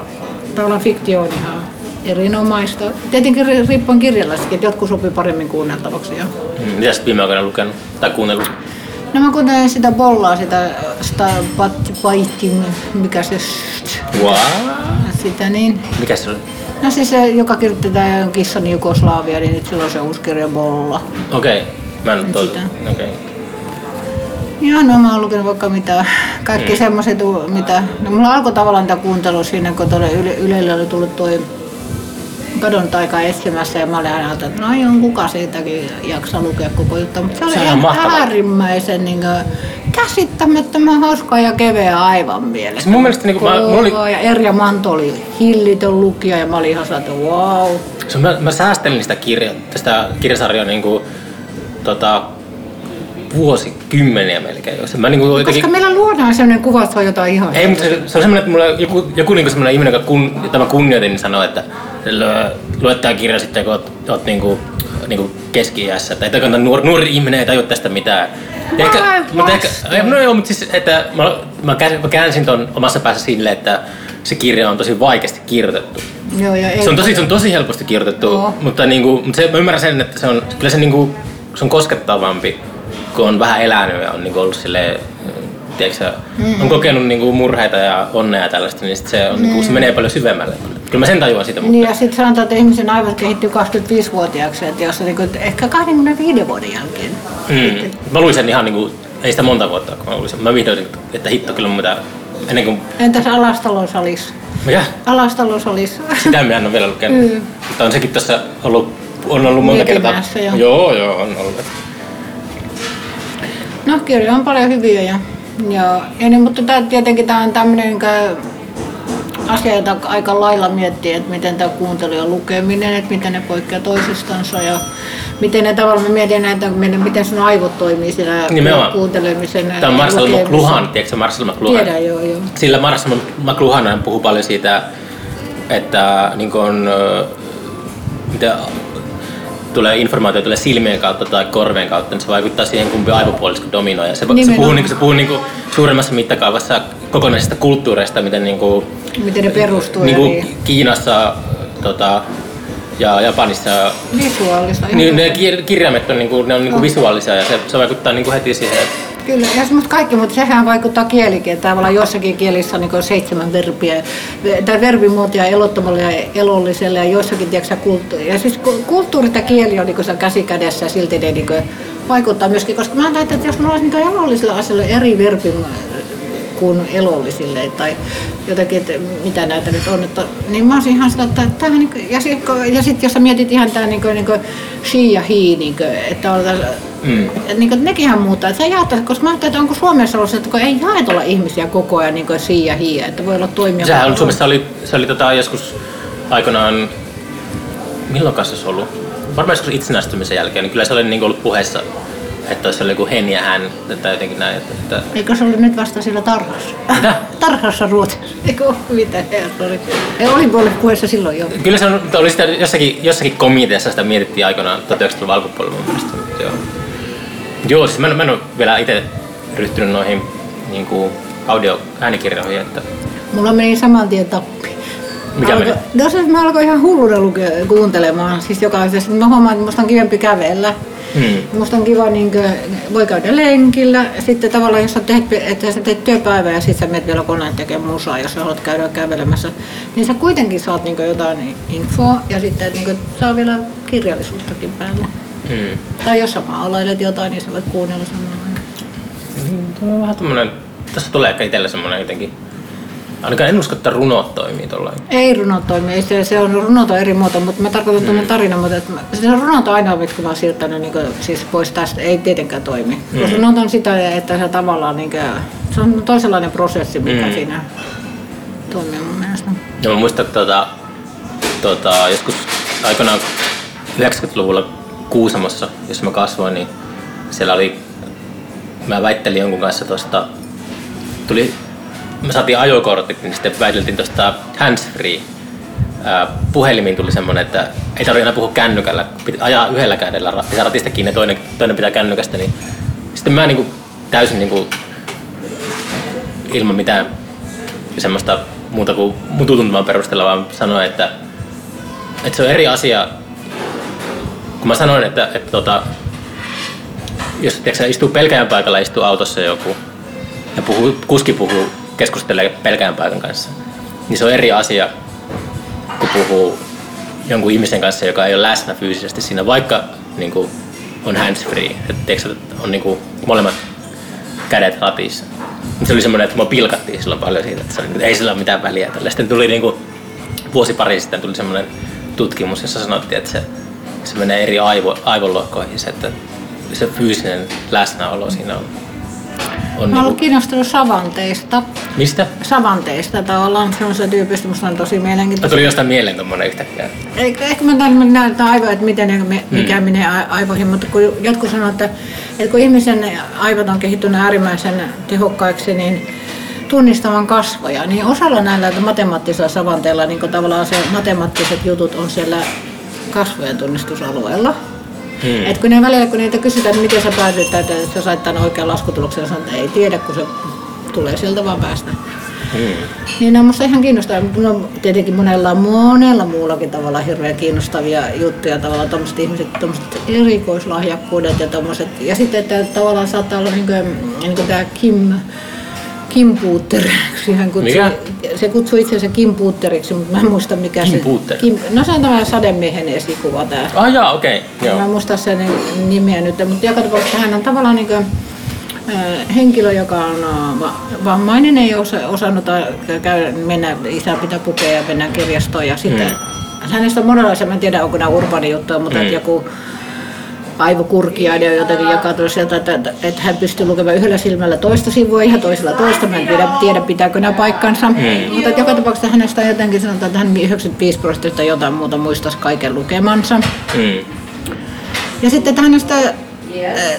tavallaan fiktio on ihan erinomaista. Tietenkin ri- riippuen kirjallaskin, että jotkut sopii paremmin kuunneltavaksi. Mm. Mitä sä viime aikoina lukenut tai kuunnellut? No mä kuuntelen sitä bollaa, sitä Star Biting, mikä se Wow. sitä niin. Mikä se oli? No siis se, joka kirjoitti tämän kissan Jugoslavia, niin nyt sillä on se uusi kirja Bolla. Okei. Okay. Mä en. Sitä. Okei. Okay. Joo, no mä oon lukenut vaikka mitä, kaikki mm. semmoiset, mitä, no mulla alkoi tavallaan tämä kuuntelu siinä, kun tuolle yle, Ylelle oli tullut toi kadonnut aika etsimässä ja mä olin aina että no jonkun kuka siitäkin jaksaa lukea koko juttu, mutta se oli Se on ihan äärimmäisen niin kuin, käsittämättömän hauskaa ja keveä aivan mielestä. Mun mielestä niinku mä- mulla oli- Ja Erja Manto oli hillitön lukija ja mä olin ihan saatu, wow. So, mä, mä säästelin sitä, kirja, sitä kirjasarjaa niin kuin, tota, vuosikymmeniä melkein. Jos Mä, niin kuin, jotenkin, Koska meillä luodaan sellainen kuva, että se on jotain ihan Ei, mutta se, se on semmoinen, että mulla joku, joku niin semmoinen ihminen, joka kun, jota mä kunnioitin, niin sanoi, että lue, lue tää kirja sitten, kun oot, oot niin kuin, niin kuin keski-iässä. Tai että nuori, nuori ihminen ei tajua tästä mitään. Mä mutta ehkä, no joo, mutta siis, että mä, mä, käänsin, mä käänsin ton omassa päässä sille, että se kirja on tosi vaikeasti kirjoitettu. Joo, ja ei Se on tosi, se on tosi helposti kirjoitettu, Joo. mutta, niinku, mutta se, mä ymmärrän sen, että se on, kyllä se, niinku, se on koskettavampi, kun on vähän elänyt ja on niinku ollut silleen, tiedätkö, mm. on kokenut niinku murheita ja onnea ja tällaista, niin sit se, on, niinku, se menee paljon syvemmälle. Kyllä mä sen tajuan siitä, mutta Niin ja sitten sanotaan, että ihmisen aivot kehittyy 25-vuotiaaksi, että jos niinku, että ehkä 25 vuoden jälkeen. mm, mä luin sen ihan niinku, ei sitä monta vuotta, kun mä luin sen. Mä vihdoin, että hitto kyllä mun pitää, ennen kuin, Entäs alastalosalis? mikä? Alastalosalis. Sitä mä en ole vielä lukenut. Mm. Mutta on sekin tässä ollut, on ollut monta kertaa. Jo. Joo, joo, on ollut. No kirja on paljon hyviä ja, ja, ja niin, mutta tää, tietenkin tämä on tämmöinen asia, jota aika lailla miettii, että miten tämä kuuntelu ja lukeminen, että miten ne poikkeaa toisistansa ja miten ne tavallaan, mietin näitä, miten, miten sun aivot toimii siinä Nimenomaan. kuuntelemisen Tämä on Marcel. McLuhan, tiedätkö Marcel McLuhan? Tiedän, joo, joo. Sillä Marcel McLuhan puhuu paljon siitä, että niin kun, ö, mitä tulee informaatio tulee silmien kautta tai korvien kautta, niin se vaikuttaa siihen, kumpi aivopuolisko dominoi. Ja se, se puhuu, niin, se puhuu niin suuremmassa mittakaavassa kokonaisista kulttuureista, miten niin kuin, Miten ne perustuu niin kuin Kiinassa tota, ja Japanissa visuaalista. niin ne kirjaimet on, niin kuin, ne on niin kuin visuaalisia ja se, se vaikuttaa niin kuin heti siihen, Kyllä, ja mutta kaikki, mutta sehän vaikuttaa kielikin. Tavallaan jossakin kielissä on niin seitsemän verbiä, tai verbimuotoja elottomalle ja elolliselle ja joissakin tiedätkö, kulttuuri. Ja siis ku- kulttuurit ja kieli on niin käsi kädessä silti ne niin vaikuttaa myöskin, koska mä näen, että jos mulla olisi niin elollisilla asioilla eri verbi kuin elollisille tai jotakin, että mitä näitä nyt on. Että, niin mä olisin ihan sitä, että tämähän, niin kuin, ja sitten ja sit, jos sä mietit ihan tämä niin kuin, niin kuin she ja he, niin kuin, että on Mm. et niin kuin, nekinhän muuttaa. Että sä jaotat, koska mä ajattelin, että onko Suomessa ollut se, että kun ei jaetella ihmisiä koko ajan niin she ja he, että voi olla toimia. Sehän oli, Suomessa oli, se oli tota, joskus aikanaan, milloin kanssa se ollut? Varmaan joskus itsenäistymisen jälkeen, niin kyllä se oli niin ollut puheessa, että olisi ollut joku hen ja hän, tai jotenkin näin. Että, että Eikö se ollut nyt vasta siellä tarhassa? Mitä? [laughs] tarhassa Ruotsissa. Eikö mitä herra oli? Ei, oli puheessa silloin jo. kyllä se on, oli sitä jossakin, jossakin komiteassa sitä mietittiin aikanaan 1900-luvun alkupuolella mun mielestä. Mutta joo. joo, siis mä en, mä en ole vielä itse ryhtynyt noihin niin kuin audio-äänikirjoihin, että Mulla meni saman tien tappi. Mikä Alko, meni? No se, mä alkoin ihan hulluna lukea, kuuntelemaan. Siis jokaisessa. Mä huomaan, että musta on kivempi kävellä. Mm. Musta on kiva, niin kuin, voi käydä lenkillä. Sitten tavallaan, jos sä teet, että sä teet työpäivää ja sitten sä menet vielä koneen tekemään musaa, jos sä haluat käydä kävelemässä, niin sä kuitenkin saat niin kuin, jotain infoa ja sitten niin kuin, saa vielä kirjallisuuttakin päälle. Mm. Tai jos sä maalailet jotain, niin sä voit kuunnella samalla. Tuo on vähän tommonen, tässä tulee ehkä itselle semmonen jotenkin, ainakaan en usko, että runot toimii tollain. Ei runot toimi, ei se, se on runot on eri muoto, mutta mä tarkoitan mm. tuommoinen tarina, mutta että se on runot on ainoa, mitkä mä oon siirtänyt niin kuin, siis pois tästä, ei tietenkään toimi. Mm. Koska runot on sitä, että se tavallaan, niin kuin, se on toisenlainen prosessi, mikä Mm. siinä toimii mun mielestä. Ja mä muistan, että tota, tota, joskus aikanaan 90-luvulla Kuusamossa, jossa mä kasvoin, niin siellä oli, mä väittelin jonkun kanssa tuosta, tuli, me saatiin ajokortit, niin sitten väiteltiin tuosta handsfree. Puhelimiin tuli semmonen, että ei tarvitse enää puhua kännykällä, piti ajaa yhdellä kädellä, pitää ratista kiinni ja toinen, toinen pitää kännykästä, niin sitten mä niinku täysin niinku ilman mitään semmoista muuta kuin mun tuntuman perusteella, vaan sanoin, että, että se on eri asia, kun mä sanoin, että, että tota, jos tiedätkö, istuu pelkäjän paikalla, istuu autossa joku ja puhuu, kuski puhuu, keskustelee pelkäjän paikan kanssa, niin se on eri asia, kun puhuu jonkun ihmisen kanssa, joka ei ole läsnä fyysisesti siinä, vaikka niin kuin, on hands-free, että on niin kuin, molemmat kädet ratissa. Mut Se oli semmoinen, että mua pilkattiin silloin paljon siitä, että, se oli, että ei sillä ole mitään väliä. Tälle. Sitten tuli niin kuin, vuosi pari sitten tuli semmoinen tutkimus, jossa sanottiin, että se, se menee eri aivo, aivolohkoihin, se, että se fyysinen läsnäolo siinä on. On Mä niin olen kiinnostunut savanteista. mistä? Savanteista tavallaan, semmoisesta tyypistä, musta on tosi mielenkiintoista. tuli jostain mieleen tommonen yhtäkkiä. Ehkä ehkä mä tämän näen aivoja, että miten me- mikä mm. menee aivoihin, mutta kun jotkut sanoo, että, että kun ihmisen aivot on kehittynyt äärimmäisen tehokkaiksi, niin tunnistamaan kasvoja, niin osalla näillä matemaattisilla savanteilla niin tavallaan se matemaattiset jutut on siellä kasvojen tunnistusalueella. Hmm. Et kun ne välillä, kun niitä kysytään, että miten sä päädyit, että sä sait tämän oikean laskutuloksen, ja sanoo, että ei tiedä, kun se tulee sieltä vaan päästä. Hmm. Niin ne on musta ihan kiinnostavia. No, tietenkin monella, monella muullakin tavalla hirveän kiinnostavia juttuja. Tavallaan tommoset ihmiset, tommoset erikoislahjakkuudet ja tommoset. Ja sitten, että tavallaan saattaa olla niin kuin, niin kuin tämä Kim, Kim Puutteriksi. Hän kutsui, Mikä? Se kutsui itsensä Kim Puutteriksi, mutta mä en muista mikä Kim se... Puutter? Kim, no se on tämä sademiehen esikuva tää. Ah jaa, okei. Okay. Mä en Joo. muista sen nimeä nyt, mutta joka tapauksessa hän on tavallaan niin kuin, henkilö, joka on vammainen, ei osa, osannut käydä, mennä, isä pitää pukea ja mennä kirjastoon. Ja sitten Mm. hänestä on monenlaisia, mä en tiedä onko nämä urbaani juttuja, mutta Mm. että joku aivokurkia ja jotenkin joka sieltä, että, että, että, hän pystyy lukemaan yhdellä silmällä toista sivua ja toisella toista. Mä en tiedä, tiedä pitääkö nämä paikkansa. Mm. Mutta joka tapauksessa hänestä jotenkin sanotaan, että hän 95 prosenttia jotain muuta muistaisi kaiken lukemansa. Mm. Ja sitten että hänestä äh,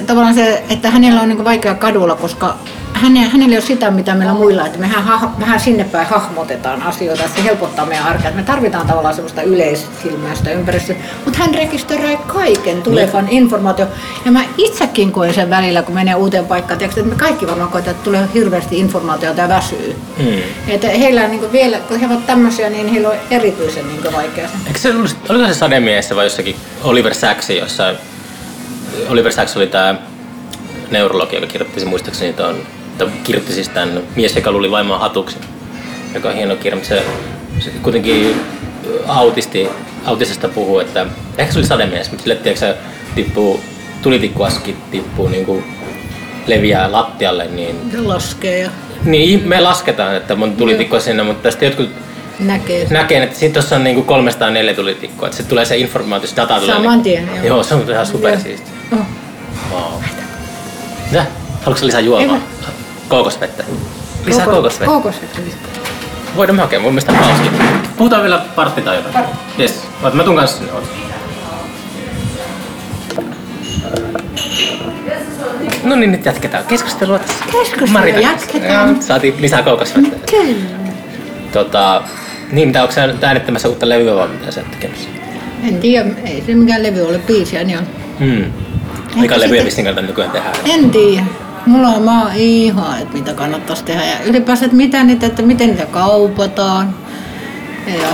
tavallaan se, että hänellä on niin vaikea kadulla, koska häne, hänellä ei ole sitä, mitä meillä muilla, että mehän ha, vähän sinne päin hahmotetaan asioita, että se helpottaa meidän arkea. Me tarvitaan tavallaan semmoista yleisilmäistä ympäristöä, mutta hän rekisteröi kaiken tulevan informaatio. Ja mä itsekin koen sen välillä, kun menee uuteen paikkaan, tiedätkö, että me kaikki varmaan koetaan, että tulee hirveästi informaatiota ja väsyy. Mm. Että heillä on niin vielä, kun he ovat tämmöisiä, niin heillä on erityisen niin vaikea se. Eikö se ollut, oliko se sademiessä vai jossakin Oliver Sacks jossain? Oliver Sacks oli tämä neurologi, joka kirjoitti se muistaakseni tuon, kirjoitti siis tämän mies, joka luuli vaimoa hatuksi, joka on hieno kirja, mutta se, se kuitenkin autisti, autisesta puhuu, että ehkä se oli sademies, mutta sille tiedätkö, tippuu, tulitikkuaski tippuu niin kuin leviää lattialle, niin, Se laskee ja niin me lasketaan, että mun tulitikko sinne, mutta tästä jotkut näkee. näkee, että siinä tuossa on niinku 304 tulitikkoa, että se tulee se informaatio, se data tulee. Saman niinku- tien, joo. Joo, se on ihan supersiisti. Oh. Wow. Mitä? Haluatko sä lisää juomaa? mä- Kookosvettä. Lisää Kooko- kookosvettä. Kookosvettä. Voidaan hakea, mun mielestä on hauski. Puhutaan vielä partti tai jotain. Yes. Mä tuun kanssa sinne. Oota. No niin, nyt jatketaan keskustelua tässä. Keskustelua Marita. jatketaan. Joo, Saatiin lisää kookosvettä. Kyllä. Tota, niin, mitä onko sä nyt äänittämässä uutta levyä vai mitä sä oot tekemässä? En tiedä, ei se mikään levy ole biisiä, niin on. Hmm. Mikä levyä kannattaa nykyään tehdä? En tiedä. Mulla on maa ihan, että mitä kannattaisi tehdä. Ja ylipäänsä, että mitä niitä, että miten niitä kaupataan. Ja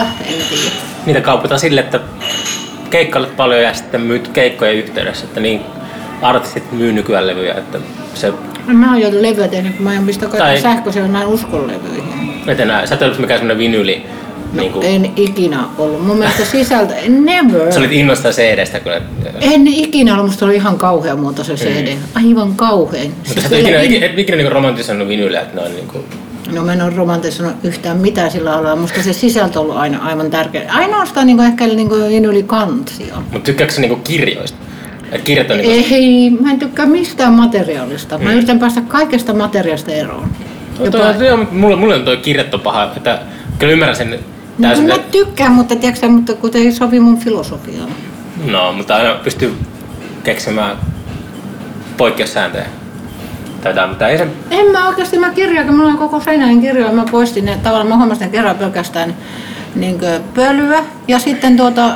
äh, en tiedä. Niitä kaupataan sille, että keikkailet paljon ja sitten myyt keikkojen yhteydessä, että niin artistit myy nykyään levyjä, että se Mä oon jo levyä tehnyt, kun mä en pistä Tai- sähköisellä, mä en usko levyihin. etenää. Sä et ollut mikään semmonen vinyli. Niin kuin, En ikinä ollut. Mun mielestä sisältö, never. sä olit innostaa CD-stä, et, En ikinä ollut, musta oli ihan kauhea muuta se CD. Aivan kauhean. mutta Siis sä ikinä, in- et, ikinä niin romantisoinut vinyliä, että ne on niin kuin, No mä en ole romantisoinut yhtään mitään sillä alalla. Musta se sisältö on ollut aina aivan tärkeä. Ainoastaan niin ehkä niin kuin yli kantsia. mutta tykkääkö sä niin kuin kirjoista? Kirjat on niin kuin, Ei, mä en tykkää mistään materiaalista. Mä yritän päästä kaikesta materiaalista eroon. No, toi, toi, on- mulle, mulle on toi kirjattu paha, että kyllä ymmärrän sen No, täysin. mä että- tykkään, mutta, tiedätkö, mutta kun ei sovi mun filosofiaan. No, mutta aina pystyy keksimään poikkeussääntöjä. Jotain, mutta ei se... En mä oikeasti, mä kirjoitin, mulla on koko seinäin kirjoja, mä poistin ne, tavallaan mä huomasin kerran pelkästään niin pölyä ja sitten tuota,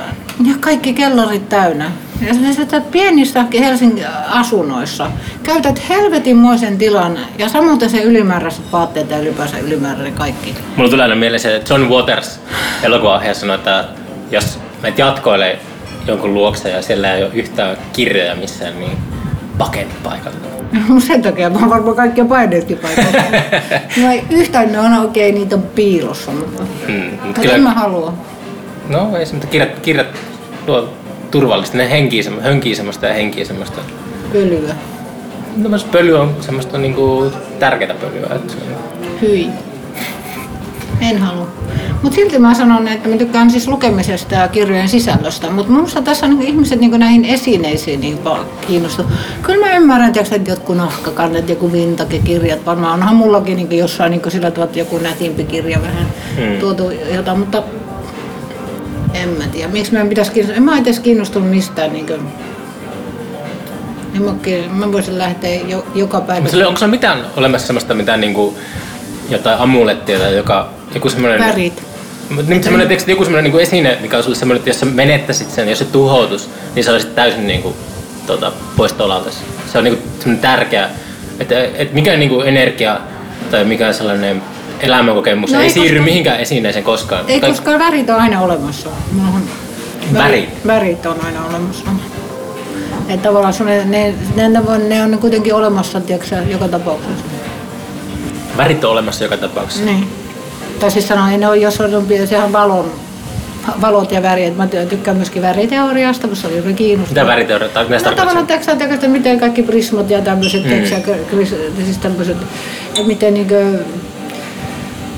ja kaikki kellarit täynnä. Ja että pienissä Helsingin asunnoissa käytät helvetinmoisen tilan ja samoin se ylimääräiset vaatteet ja ylipäänsä ylimääräinen kaikki. Mulla tulee aina mieleen se, että John Waters elokuva sanoi, että jos menet jatkoille jonkun luokse ja siellä ei ole yhtään kirjoja missään, niin pakene paikalle. Sen takia mä oon varmaan kaikkia paineetkin paikalla. [laughs] no ei yhtään ne on okei, niitä on piilossa, mutta, Mm, mutta en mä halua. No ei se, mutta kirjat, kirjat luo turvallista. Ne henkii, hönkii semmoista ja henkii semmoista. Pölyä. No, se pöly on semmoista niinku tärkeää pölyä. Että Hyi. En halua. Mutta silti mä sanon, että mä tykkään siis lukemisesta ja kirjojen sisällöstä. Mutta minusta tässä on niin ihmiset niin näihin esineisiin niin kiinnostu. Kyllä mä ymmärrän, tiiäks, että jotkut nahkakannet, joku vintage-kirjat, varmaan onhan mullakin niin jossain niin sillä tavalla että joku nätimpi kirja vähän Hmm. tuotu jotain, mutta en mä tiedä. Miksi mä pitäisi kiinnostua? En mä edes kiinnostunut mistään. Niin kuin, en mä, oikein- mä voisin lähteä jo, joka päivä. Sille- onko se mitään olemassa semmoista mitään niinku, jotain amulettia tai joka, joku semmoinen... Värit. Niin semmoinen, tiedätkö, joku semmoinen niinku esine, mikä on sulle semmoinen, että jos sä menettäisit sen, jos se tuhoutus, niin se olisi täysin niinku, tota, pois tolalta. Se on niinku semmoinen tärkeä, että et mikä niinku energia tai mikä sellainen elämänkokemus No ei, ei, siirry mihinkään esineeseen koskaan. Ei, Kaik- koska värit on aina olemassa. On Värit? Värit on aina olemassa. Että tavallaan ne, ne, ne, ne on kuitenkin olemassa, tiedätkö, sä, joka tapauksessa. Värit on olemassa joka tapauksessa. Niin. Tai siis sanon, ei ne ole, jos on, sehän valon, valot ja värit. Mä ty- tykkään myöskin väriteoriasta, koska se oli juuri kiinnostavaa. Mitä värit on? Tai mitä No tavallaan tiedätkö, sä, tiedätkö, että miten kaikki prismat ja tämmöiset, mm. siis tämmöiset, että miten niinkö,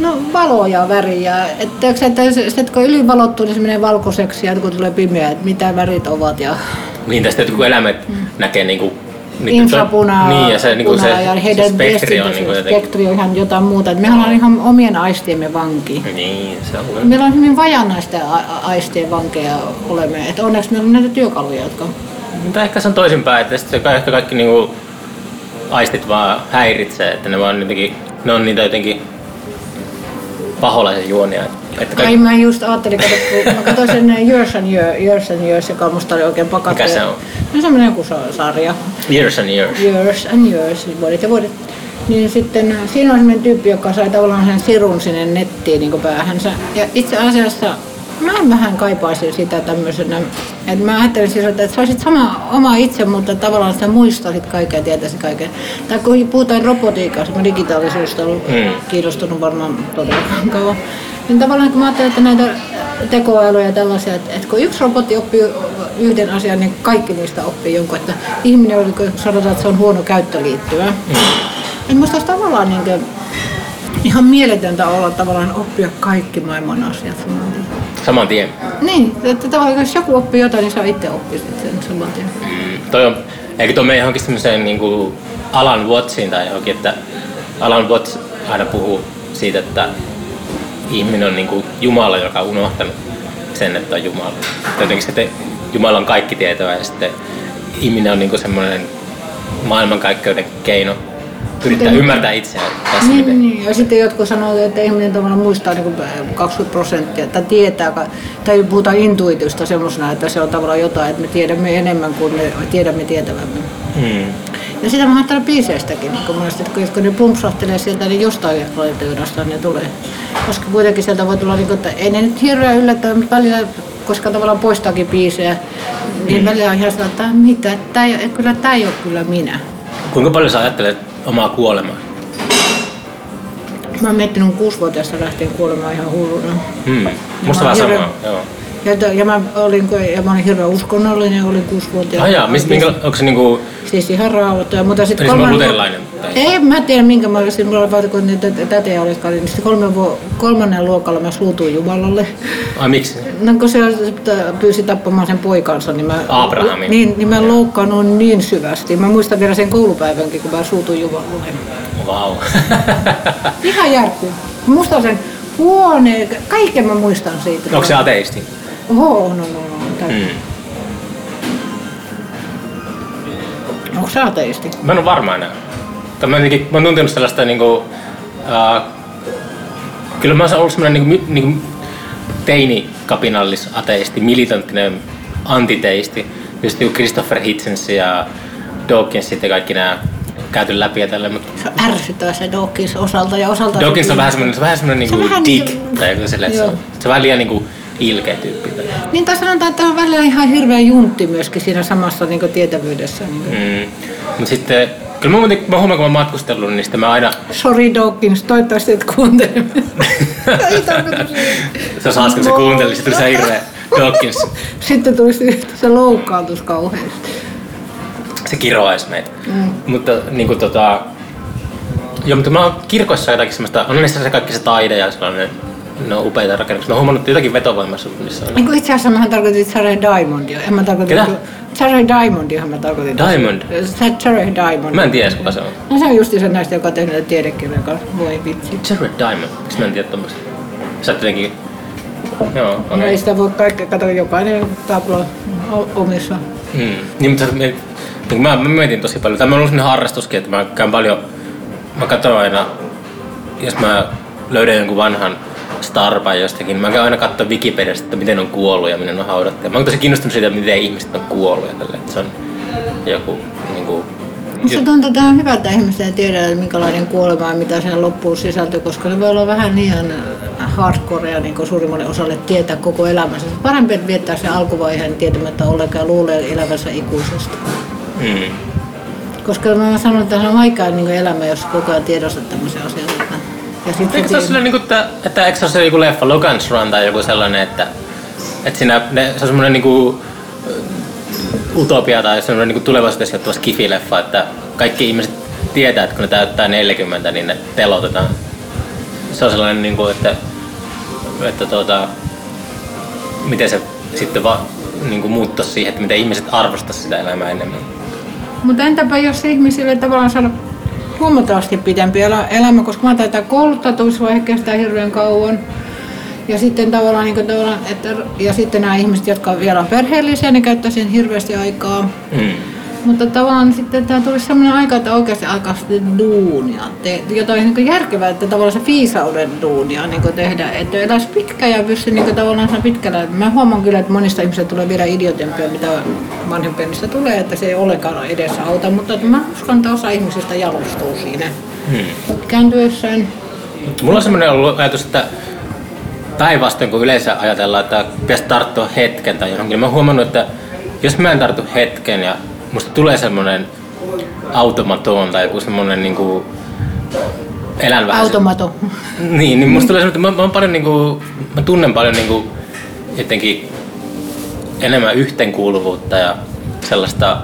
no valo ja väri ja että, että se, sit kun ylivalottuu, niin se menee valkoiseksi ja kun tulee pimeä, että mitä värit ovat ja Niin tästä jotkut eläimet näkee niinku... niiden- infrapunaa Niin, ja se, niinku se, ja se heidän spektri on niinku jotenkin... spektri on ihan jotain muuta. Et mehän ollaan ihan omien aistiemme vanki. Niin, se on. Meillä on hyvin vajanaisten aistien vankeja olemme. Et onneksi meillä on näitä työkaluja, jotka... Mutta ehkä se on toisinpäin, että sitten ehkä kaikki niinku aistit vaan häiritsee, että ne vaan jotenkin, ne on niitä jotenkin paholaisen juonia. Että Ai kaikki, mä just ajattelin, kato, kun mä katsoin sen Years and Years, Years, and Years joka musta oli oikein pakattu. Mikä se on? No semmoinen joku sa- sarja. years and years. Years and Years, siis vuodet ja vuodet. Niin sitten äh, siinä on semmoinen tyyppi, joka sai tavallaan sen sirun sinne nettiin niin päähänsä. Ja itse asiassa mä vähän kaipaisin sitä tämmöisenä, että mä ajattelin siis, että sä olisit sama oma itse, mutta tavallaan sä muistaisit kaiken ja tietäisit kaiken. Tai kun puhutaan robotiikasta, mä digitaalisuudesta olen Mm. kiinnostunut varmaan todella kauan. Niin tavallaan kun mä ajattelen, että näitä tekoälyjä ja tällaisia, että, että kun yksi robotti oppii yhden asian, niin kaikki niistä oppii jonkun. Että ihminen oli, kun sanotaan, että se on huono käyttöliittyvä. Mm. Niin musta olisi tavallaan niin kuin, ihan mieletöntä olla tavallaan oppia kaikki maailman asiat saman tien. Saman tien. Niin, että tavallaan jos joku oppii jotain, niin sä itse oppisit sen saman tien. Mm, toi on, eikö tuo mene johonkin semmoiseen niinku Alan Wattsiin tai johonkin, että Alan Watts aina puhuu siitä, että ihminen on niinku Jumala, joka on unohtanut sen, että on Jumala. Että Jotenkin sitten Jumala on kaikki tietävä ja sitten ihminen on niinku semmoinen maailmankaikkeuden keino yrittää Miten- ymmärtää itseään tässä Niin, miten. niin, ja sitten jotkut sanoo, että ihminen tavallaan muistaa niin 20 prosenttia, tai tietää, tai puhutaan intuitiosta semmoisena, että se on tavallaan jotain, että me tiedämme enemmän kuin me tiedämme tietävämme. Mm. Ja sitä mä ajattelen biiseistäkin, niin kun monesti, että kun- ne pumpsahtelee sieltä, niin jostain laiteudasta ne tulee. Koska kuitenkin sieltä voi tulla, niin kuin, että ei ne nyt hirveän yllättävän, mutta välillä koska tavallaan poistaakin biisejä, niin Mm. välillä on ihan sellainen, että mitä, tää ei, kyllä tämä ei ole kyllä minä. Kuinka paljon sä ajattelet omaa kuolemaa? Mä oon miettinyt kuusivuotiaasta lähtien kuolemaan ihan hulluna. Hmm. Musta vähän samaa, joo. Ja, to- ja, mä olin, ja mä olin hirveän uskonnollinen, olin kuusivuotiaana. Ah jaa, mis, minkä, onko se niinku, Siis ihan rauhoittava, mutta sitten semmoinen luterilainen, Ei, mä tiedän minkä mä olisin, mulla oli kun niitä tätejä oli, niin sitten kolme vuo, kolmannen luokalla mä suutuin Jumalalle. ai miksi? No kun se pyysi tappamaan sen poikansa, niin mä, Abrahamin. niin, niin mä loukkaannut niin syvästi. Mä muistan vielä sen koulupäivänkin, kun mä suutuin Jumalalle. Vau. Ihan järkyy. Mä muistan sen huoneen, kaiken mä muistan siitä. onko se ateisti? Oho, no, no, no. Hmm. Mm. Onko se ateisti? Mä en ole varma enää. Tai mä, jotenkin, mä oon tuntenut sellaista niinku, uh, kyllä mä oon ollut semmoinen niinku, niinku teini-kapinallis ateisti, militanttinen antiteisti. Just niinku Christopher Hitchens ja Dawkins ja kaikki nämä käyty läpi ja tällä, mutta Se ärsyttää se Dawkins osalta ja osalta... Dawkins on vähän semmoinen, se on vähän semmoinen Se on niinku vähän dick, niinku- tai joku silleen, se, on, se on vähän liian niinku ilkeä tyyppi. Niin tai sanotaan, että on välillä ihan hirveä juntti myöskin siinä samassa niin tietävyydessä. Niin Mm. Mutta sitten, kyllä mä, mä huomaan, kun mä oon matkustellut, niin sitten mä aina, Sorry Dawkins, toivottavasti et kuuntele. [laughs] Ei se on hauska, kun se kuunteli, sitten tuli se hirveä Dawkins, Sitten tulisi se loukkaantus kauheasti. se kiroaisi meitä. Mm. Mutta niinku tota, joo, mutta mä oon kirkoissa jotakin semmoista, on niissä se kaikki se taide ja sellainen, ne on upeita rakennuksia. Mä oon huomannut jotakin vetovoimassa niissä on. Niin itse asiassa mähän tarkoitin Sarah Diamondia. En mä tarkoitin... Ketä? Sarah Diamondiahan mä tarkoitin. Diamond? Sarah Diamond. Mä en tiedä, kuka se on. No se on justi se näistä, joka on tehnyt tiedekirjan kanssa. Voi vitsi. Jared Diamond, miksi mä en tiedä tommoista? Sä oot jotenkin, joo, okei. No ei sitä voi kaikkea, kato jokainen tablo omissa. Mm. Niin, mutta me, niin mä, mä mietin tosi paljon. Tämä on ollut sellainen harrastuskin, että mä käyn paljon, mä katson aina, jos mä löydän jonkun vanhan starpan jostakin, niin mä käyn aina katsoa Wikipediasta, että miten on kuollut ja miten on haudattu. Ja mä oon tosi kiinnostunut siitä, miten ihmiset on kuollut ja tälle, että se on joku niin kuin, Musta tuntuu, että on hyvä, että ihmiset ei tiedä, minkälainen kuolema ja mitä sen loppuun sisältyy, koska ne voi olla vähän liian hardcorea niin suurimmalle osalle tietää koko elämänsä. Parempi, että viettää sen alkuvaiheen tietämättä ollenkaan luulee elävänsä ikuisesti. mm. Koska mä sanon, että se on vaikea niin elämä, jos koko ajan tiedostat tämmöisiä asioita. Ja sitten Eikö se ole sellainen, niin kuin, että, että eikö se ole se joku leffa Logan's Run tai joku sellainen, että, että siinä, ne, se on semmoinen niin kuin, utopia tai semmoinen niin tulevaisuudessa sijoittuva skifileffa, että kaikki ihmiset tietää, että kun ne täyttää 40, niin ne telotetaan. Se on sellainen, niin kuin, että, että tuota, miten se sitten va, niin kuin muuttaisi siihen, että miten ihmiset arvostaisivat sitä elämää enemmän. Mutta entäpä jos ihmisille tavallaan saada huomattavasti pidempi elä- elämä, koska mä taitaa kouluttautumisvaihe kestää hirveän kauan. Ja sitten tavallaan, niin tavallaan että, ja sitten nämä ihmiset, jotka vielä perheellisiä, ne käyttää hirveästi aikaa. Mm. Mutta tavallaan sitten tämä tulisi sellainen aika, että oikeasti alkaa sitten duunia, te, jotain niin järkevää, että tavallaan se viisauden duunia niin tehdä, että eläisi pitkään ja pysty niin tavallaan sen pitkällä. Mä huomaan kyllä, että monista ihmisistä tulee vielä idiotempia, mitä vanhempien tulee, että se ei ollenkaan edessä auta, mutta että mä uskon, että osa ihmisistä jalostuu siinä Mm. kääntyessään. Mulla on semmoinen ollut ajatus, että päinvastoin kun yleensä ajatellaan, että pitäisi tarttua hetken tai johonkin, mä oon huomannut, että jos mä en tartu hetken ja musta tulee semmoinen automaton tai joku semmoinen niinku elän vähän se- Automato. niin, niin musta tulee semmoinen, että mä, mä, paljon niinku, mä tunnen paljon niinku jotenkin enemmän yhteenkuuluvuutta ja sellaista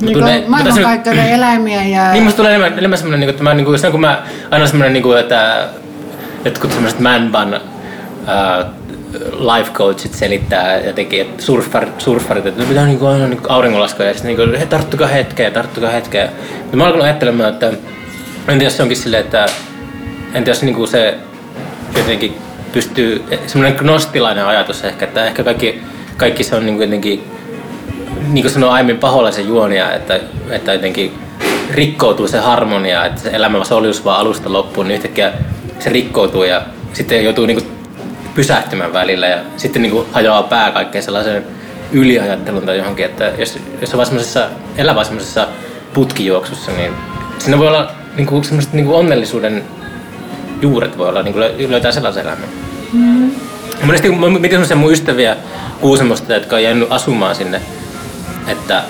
Niin mutta maailmankaikkeuden eläimiä ja... niin musta tulee enemmän, enemmän semmoinen, niin että mä, niin kuin, kun mä aina semmoinen, niin kuin, että jotkut semmoiset man bun äh, life coachit selittää jotenkin, että surffarit, surffarit että pitää niin kuin, aina niin kuin auringonlaskua ja sitten niin kuin, he, tarttukaa hetkeä, tarttukaa hetkeä. Ja mä alkanut ajattelemaan, että entä jos se onkin silleen, että entä jos niin kuin se jotenkin pystyy, semmoinen gnostilainen ajatus ehkä, että ehkä kaikki, kaikki se on niin kuin jotenkin niin kuin sanoin aiemmin paholaisen juonia, että, että jotenkin rikkoutuu se harmonia, että se elämä olisi vaan alusta loppuun, niin yhtäkkiä se rikkoutuu ja sitten joutuu niin kuin pysähtymään välillä ja sitten niin kuin hajoaa pää kaikkeen sellaisen yliajattelun tai johonkin, että jos, jos on vaan semmoisessa, elää vaan semmoisessa putkijuoksussa, niin siinä voi olla niin kuin semmoiset niin kuin onnellisuuden juuret voi olla, niin kuin löytää sellaisen elämän. Monesti kun mietin semmoisia mun ystäviä Kuusamosta, jotka on jäänyt asumaan sinne, että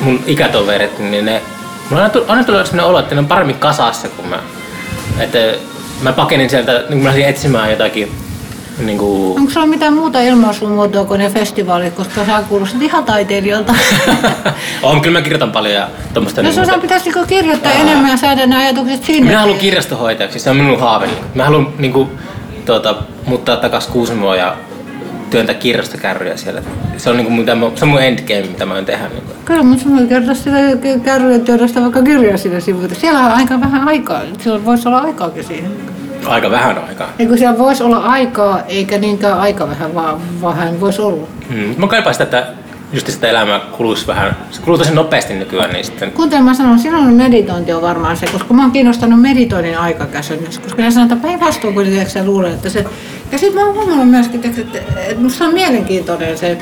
mun ikätoverit, niin ne, mulla on aina tullut sellainen olo, että ne on paremmin kasassa kuin mä. Että mä pakenin sieltä, niin kun mä lähdin etsimään jotakin niin kuin, Onko sulla mitään muuta ilmaisumuotoa kuin ne festivaalit, koska sä kuulostat ihan taiteilijalta? [laughs] on, kyllä mä kirjoitan paljon ja tuommoista. No sun pitäisi niinku kirjoittaa enemmän ja saada ne ajatukset sinne. Minä haluan kirjastohoitajaksi, se on minun haaveeni. Mä haluan niin kuin, tuota, muuttaa takaisin Kuusamoon ja työntää kirjastokärryjä siellä. Se on, niin kuin, mitä mä, se on mun endgame, mitä mä oon tehdä. Niin. Kyllä, mutta sun voi kertoa sitä kärryjen työstä vaikka kirjaa sinne sivuille. Siellä on aika vähän aikaa. Siellä voisi olla aikaakin siihen. Aika vähän aikaa. Eikö siellä voisi olla aikaa, eikä niinkään aika vähän, vaan vähän voisi olla. Hmm. Mä kaipaan sitä, että just sitä elämää kuluisi vähän, se kuluu tosi nopeasti nykyään, niin sitten Kuten mä sanon, silloin meditointi on varmaan se, koska mä oon kiinnostanut meditoinnin aikakäsennys, koska ne että päinvastoin kun sä luulet, että se... Ja sitten mä oon huomannut myöskin, että, että musta on mielenkiintoinen se,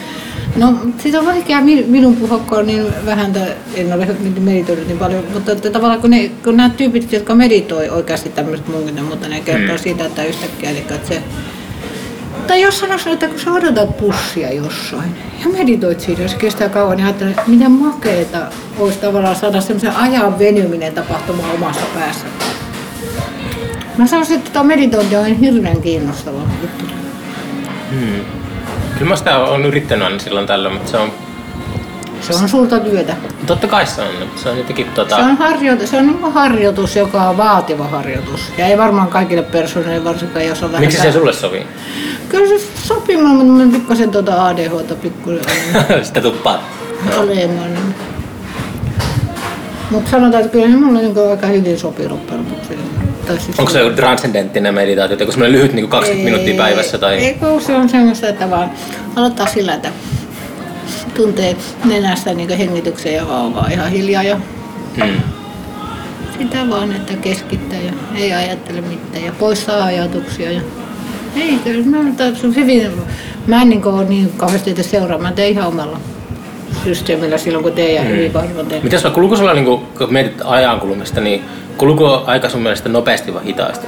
No, siitä on vaikea mi- minun puhua, niin vähän, en ole meditoinut niin paljon, mutta että tavallaan kun, ne, kun nämä tyypit, jotka meditoi oikeasti tämmöiset munkit, mutta ne kertoo Mm. siitä, että yhtäkkiä, eli että se tai jos sanoisin, että kun sä odotat pussia jossain ja meditoit siitä, jos se kestää kauan, niin ajattelet, että miten makeeta olisi tavallaan saada semmoisen ajan venyminen tapahtumaan omassa päässä. Mä sanoisin, että tuo meditointi on hirveän kiinnostava juttu. hmm. Kyllä mä sitä on yrittänyt aina silloin tällöin, mutta se on, Se on suurta työtä. totta kai se on, se on jotenkin tota, Se on, harjoitus, se on niin harjoitus, joka on vaativa harjoitus. Ja ei varmaan kaikille persooneille, varsinkaan jos on vähän... miksi se sulle sopii? Kyllä se sopii mutta mä pikkasen tuota ADHta pikkuinen [laughs] sitä tuppaa. olemaan. Mutta sanotaan, että kyllä se mulle niin aika hyvin sopii loppujen lopuksi. Onko se joku transcendenttinen meditaatio, joku semmoinen lyhyt niin 20 minuuttia päivässä? Tai... Ei, kun se on semmoista, että vaan aloittaa sillä, että tuntee nenästä niin hengityksen ja vaan, vaan ihan hiljaa ja Hmm. sitä vaan, että keskittää ja ei ajattele mitään ja poistaa ajatuksia. Ja... Ei, kyllä mä, hyvin, mä en niin ole niin kauheasti teitä seuraa, mä teen ihan omalla systeemillä silloin kun ja Mm. hyvin harvoin teen. Miten sulla, niin kun mietit ajan kulumista, niin kuluuko aika sun mielestä nopeasti vai hitaasti?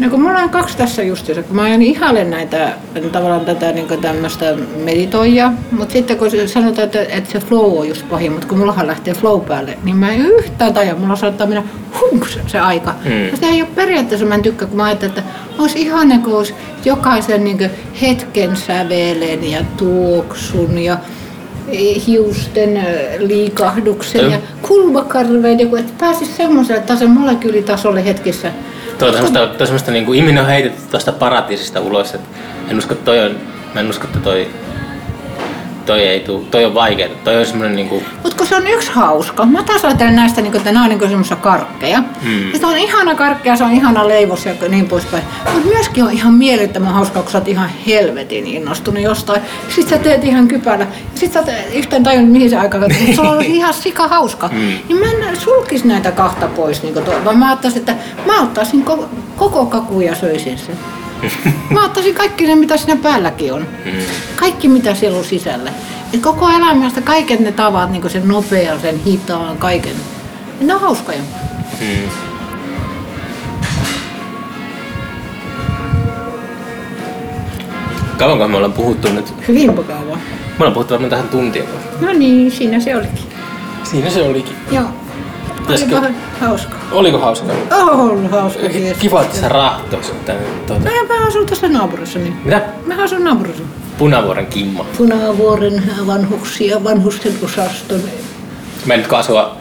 No kun mulla on kaksi tässä justiinsa, kun mä ajan ihalle näitä tavallaan tätä niin tämmöistä meditoijaa, mutta sitten kun sanotaan, että, että se flow on just pahin, mutta kun mullahan lähtee flow päälle, niin mä en yhtään tajua, mulla saattaa mennä hunks se aika. Mm. Sitä ei ole periaatteessa, mä en tykkää, kun mä ajattelen, että olisi ihana, kun olisi jokaisen niin hetken sävelen ja tuoksun ja hiusten liikahduksen ja kulmakarveen, joku, että pääsisi semmoiselle tason molekyylitasolle hetkissä. Tuo on semmoista, tuo semmoista niin kuin ihminen on heitetty tuosta paratiisista ulos. Että en usko, että toi on, mä en usko, että toi, toi ei tuu, toi on vaikeaa. Toi on semmoinen niin kuin, Mutta kun se on yksi hauska. Mä taas ajattelen näistä, niin että nämä on niin semmoisia karkkeja. Mm. Ja se on ihana karkkeja, se on ihana leivos ja niin poispäin. Mutta myöskin on ihan mielettömän hauska, kun sä oot ihan helvetin innostunut jostain. Sitten sä teet ihan kypärä. Sitten sä et yhtään tajunnut, mihin se aika [laughs] mutta se on ihan sika hauska. Mm. Niin mä en sulkis näitä kahta pois. Niin tuo, vaan mä ottaisin, että mä ottaisin koko, koko kakun ja söisin sen. [laughs] Mä ottaisin kaikki ne, mitä siinä päälläkin on. mm. Kaikki, mitä siellä on sisällä. Et koko elämästä kaiken ne tavat, niin sen nopean, sen hitaan, kaiken. Ne on hauskoja. Mm. Kauanko me ollaan puhuttu nyt? Hyvin mukavaa. Me ollaan puhuttu varmaan tähän tuntia. No niin, siinä se olikin. Siinä se olikin. Joo. Pitäisikö- Olipa hauska. Oliko hauska? On ollut hauska. Kiva, että sä rahtoisit tänne. Tuota. Ja mä asun tuossa naapurissa. Niin. Mitä? Mä asun naapurissa. Punavuoren Kimmo. Punavuoren vanhuksia, vanhusten osaston. Mä en nyt asua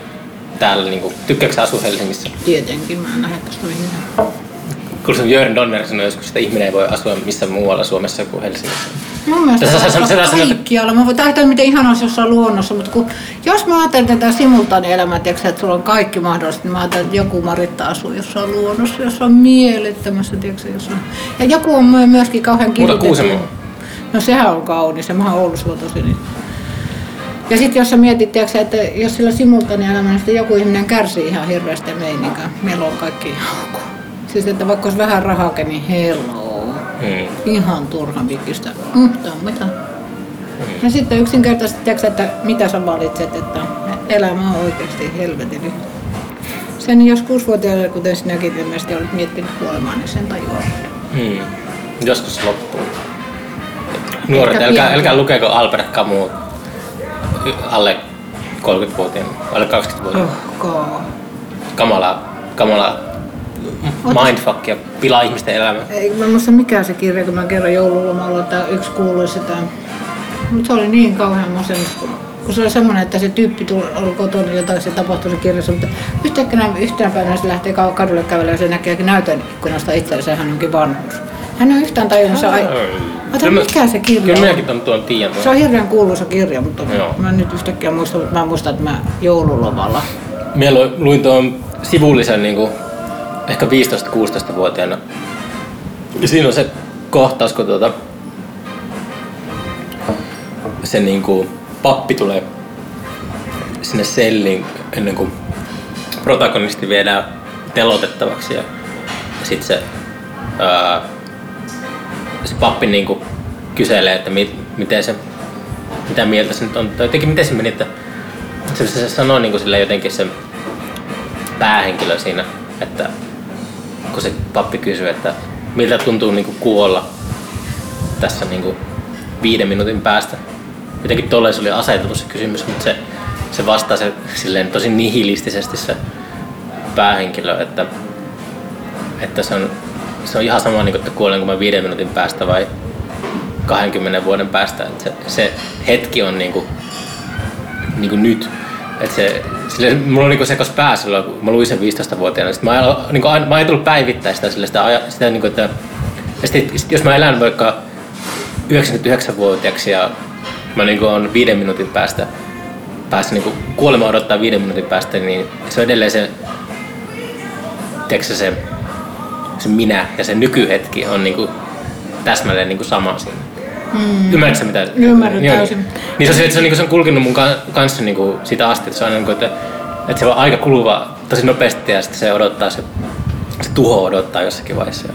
täällä, niinku, tykkääkö sä asua Helsingissä? Tietenkin, mä en lähde tästä mihinkään. Kun se Jörn Donner sanoi joskus, että ihminen ei voi asua missään muualla Suomessa kuin Helsingissä. Mun mielestä Sä- sä- se sä- on kaikkialla. Mä voin ajatella, miten ihana olisi jossain luonnossa, mutta kun, jos mä ajattelen tätä simultaanielämää, tiedätkö, että sulla on kaikki mahdollista, niin mä ajattelen, että joku Maritta asuu jossain luonnossa, jossa on mielettömässä, tiedätkö, jossain. Ja joku on myö- myöskin kauhean. Kuusamo. No sehän on kaunis, ja mä oon Oulussa tosi niin. Ja sitten jos sä mietit, tiedätkö, että jos sillä simultaanielämällä niin joku ihminen kärsii ihan hirveästi meininkaan. Meillä on kaikki ihan. Siis että vaikka olisi vähän rahaakin, niin hello. Mm. Ihan turhan pikistä. Mm, tää on mitä. Ja sitten yksinkertaisesti, tiedätkö, että mitä sä valitset, että elämä on oikeasti helvetin. Sen jos kuusivuotiaana, kuten sinäkin ilmeisesti olet miettinyt kuolemaa, niin sen tajuaa. Mm. Joskus se loppuu. Nuoret, Ehkä älkää, pian. älkää lukeeko Albert Camus alle 30-vuotiaana, alle 20-vuotiaana. Ohko. Kamala, kamala mindfuck ja pilaa ihmisten elämää. Ei, mä en muista mikä se kirja, kun mä kerran joululomalla, että yksi kuului sitä. Mutta se oli niin kauhean masennus, kun, kun se oli semmoinen, että se tyyppi tuli, oli kotona, jotain se tapahtui se kirjassa, mutta yhtäkkiä näin- yhtenä päivänä se lähtee kadulle kävelemään ja se näkee näytön ikkunasta itsellensä, hän onkin vanhus. Hän ei yhtään tajunnut, se ai... Ota, mikä se kirja Kyllä on? minäkin tuon, tuon tiedän. Se on hirveän kuuluisa kirja, mutta Joo. mä en nyt yhtäkkiä muista, mutta mä muistan, että mä joululomalla. Minä lu- luin tuon sivullisen niin kuin, ehkä 15-16-vuotiaana. Ja siinä on se kohtaus, kun tuota, se niin kuin, pappi tulee sinne selliin ennen kuin protagonisti viedään telotettavaksi. Ja, sitten se, se pappi niin kuin, kyselee, että mit, miten se, mitä mieltä se nyt on. Tai jotenkin miten se meni, että se, se sanoo niin kuin, jotenkin se päähenkilö siinä, että kun se pappi kysyy, että miltä tuntuu niin kuin kuolla tässä niin kuin viiden minuutin päästä. Jotenkin tolleen se oli asetettu se kysymys, mutta se, se vastaa se silleen tosi nihilistisesti se päähenkilö, että, että se, on, se on ihan sama, niin kuin, että kuolenko mä viiden minuutin päästä vai 20 vuoden päästä. Että se, se hetki on niin kuin, niin kuin nyt. Et se, sille, mulla on niinku sekas pää silloin, kun mä luin sen 15-vuotiaana. Sitten mä, niinku, mä ajattelin päivittää sitä, sille, sitä, aja- sitä niinku, että ja sit, sit, jos mä elän vaikka 99-vuotiaaksi ja mä niinku on viiden minuutin päästä, päästä niinku, kuolema odottaa viiden minuutin päästä, niin se on edelleen se, tiedätkö, se, se minä ja se nykyhetki on niinku täsmälleen niinku sama siinä. Mm. Ymmärrätkö sä mitä? Ymmärrän Joo, täysin. Niin se on, se, että se on, niinku, se on kulkenut mun ka- kanssa niinku, siitä asti, että se on niinku, että, että se on aika kuluva tosi nopeasti ja sitten se odottaa, se, se tuho odottaa jossakin vaiheessa.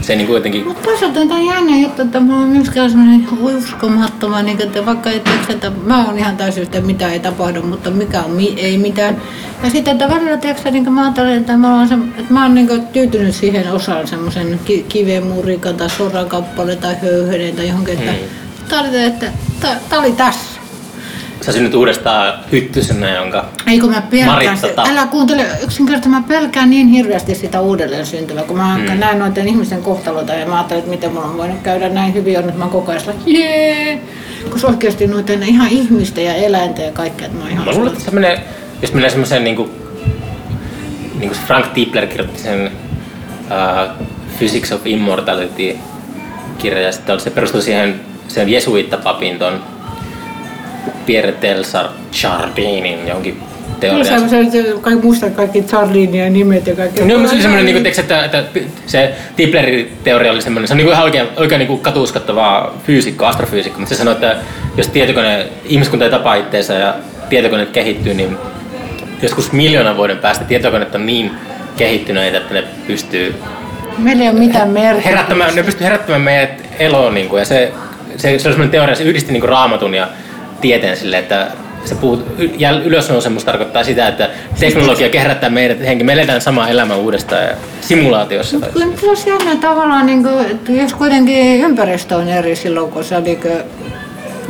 Se niinku jotenkin, Mutta toisaalta tämä on jännä juttu, että mulla on myöskään semmoinen uskomattoma, niin että vaikka et, että mä oon ihan täysin että mitä ei tapahdu, mutta mikä on mi, ei mitään. Ja sitten että välillä tiedätkö, niin mä ajattelen, että mä oon, se, että mä oon niin tyytynyt siihen osaan semmoisen ki, kiven murikan tai soran kappale tai höyhenen tai johonkin, että Mm. tää oli, että tää, tää oli tässä. sä synnyt uudestaan hyttysenä, jonka Ei kun mä pelkään, tappoi. älä kuuntele, yksinkertaisesti mä pelkään niin hirveästi sitä uudelleen syntyvää, kun mä mm. näen noiden ihmisten kohtaloita ja mä ajattelen, että miten mulla on voinut käydä näin hyvin, on, että mä koko ajan jee, kun se oikeasti noiden ihan ihmisten ja eläinten ja kaikkea, että mä oon ihan Mä luulen, että se menee, jos menee semmoiseen niinku, niinku Frank Tipler kirjoitti sen uh, Physics of Immortality kirja ja sitten se perustuu siihen sen jesuittapapin ton Pierre Telsar Chardinin johonkin No, teoriaan. se, se, se, kaikki muistaa kaikki Charlin ja nimet ja kaikki. No, se oli semmoinen, niin kuin, että, että se Tiplerin teoria oli semmoinen, se on niin kuin ihan oikein, oikein niin kuin katuuskattava fyysikko, astrofyysikko, mutta se sanoi, että jos tietokone, ihmiskunta ei tapaa itteensä ja tietokone kehittyy, niin joskus miljoonan vuoden päästä tietokoneet on niin kehittyneitä, että ne pystyy Meillä ei ole mitään merkitystä. herättämään, ne pystyy herättämään meidät eloon. Niin kuin, ja se, se, se oli semmoinen teoria, se yhdisti niin kuin raamatun ja tieteen sille, että se puhut, jäl- ylösnousemus tarkoittaa sitä, että teknologia herättää meidät henki. Me eletään samaa elämää uudestaan ja simulaatiossa. Mutta kyllä se jännä tavallaan, niin kuin, että jos kuitenkin ympäristö on eri silloin, kun se niin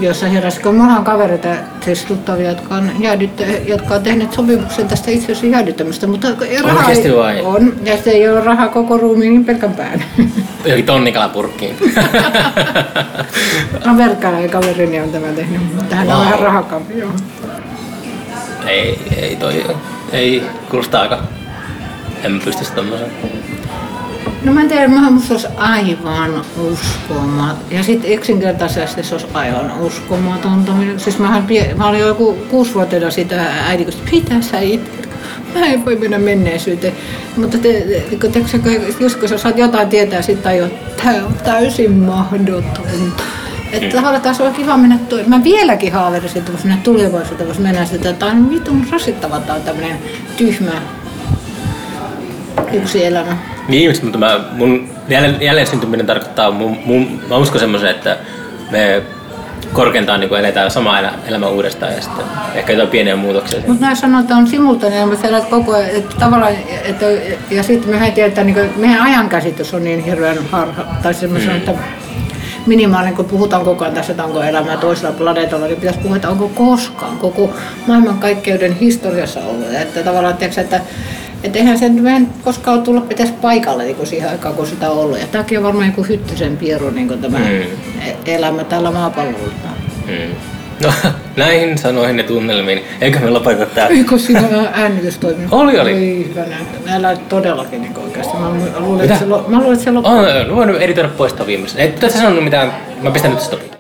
jossa heräsi, kun mulla on kavereita, siis tuttavia, jotka on, jäädyttä, jotka on tehneet sopimuksen tästä itse asiassa jäädyttämistä, mutta rahaa Oikeasti ei, vai? on, ja se ei ole rahaa koko ruumiin, niin pelkän pään. [laughs] Johonkin tonnikalapurkkiin. Amerikkalainen [laughs] kaverini on tämä tehnyt, mutta hän on Wow. vähän rahakampi, joo. ei, ei toi, ei kuulostaa aika, en pysty tommoseen. No mä en tiedä, mä musta olisi aivan uskomaton. Ja sitten yksinkertaisesti se olisi aivan uskomatonta. Siis mähän, mä olin joku kuusivuotiaana sitä äiti, kun mitä sä itket? Mä en voi mennä menneisyyteen. Mutta te, te, kun, tiedätkö, kun- just kun sä saat jotain tietää, sitten tajuat, että tämä on täysin mahdotonta. Että tavallaan taas olisi kiva mennä, tu- mä vieläkin haaveisin, että voisi mennä tulevaisuuteen, voisi mennä sitä, että on vitun rasittava, tämä on tämmöinen tyhmä yksi elämä. Niin just, mutta mä, mun jälleen, jälleen syntyminen tarkoittaa, mun, mun, mä uskon semmoisen, että me korkeintaan niin eletään sama elä, elämä uudestaan ja sitten ehkä jotain pieniä muutoksia. Mutta näin sanotaan on simultaaninen, mutta elät koko ajan, että tavallaan, että, ja sitten mehän tiedetään, niin meidän ajankäsitys on niin hirveän harha, tai semmoisen, mm. että minimaalinen, kun puhutaan koko ajan tässä, että onko elämää toisella planeetalla, niin pitäisi puhua, että onko koskaan koko maailmankaikkeuden historiassa ollut. Että tavallaan, tiedätkö, että että eihän sen en koskaan tullut pitäisi paikalle niin siihen aikaan, kun sitä on ollut. Ja tämäkin on varmaan joku hyttysen pieru niin tämä Mm. elämä tällä maapallolla. Mm. No, [laughs] näihin sanoihin ja tunnelmiin. Eikö me lopeta tää? Eikö siinä äänitys toiminut? [laughs] Oli, oli. Oi, hyvänä. Näillä todellakin niin oikeasti. Mä luulen, Mitä? että se, lo- mä luulen, että se loppuu. Oh, no, voin editoida poistaa viimeisen. Et tässä sanonut mitään. Mä pistän nyt stopin.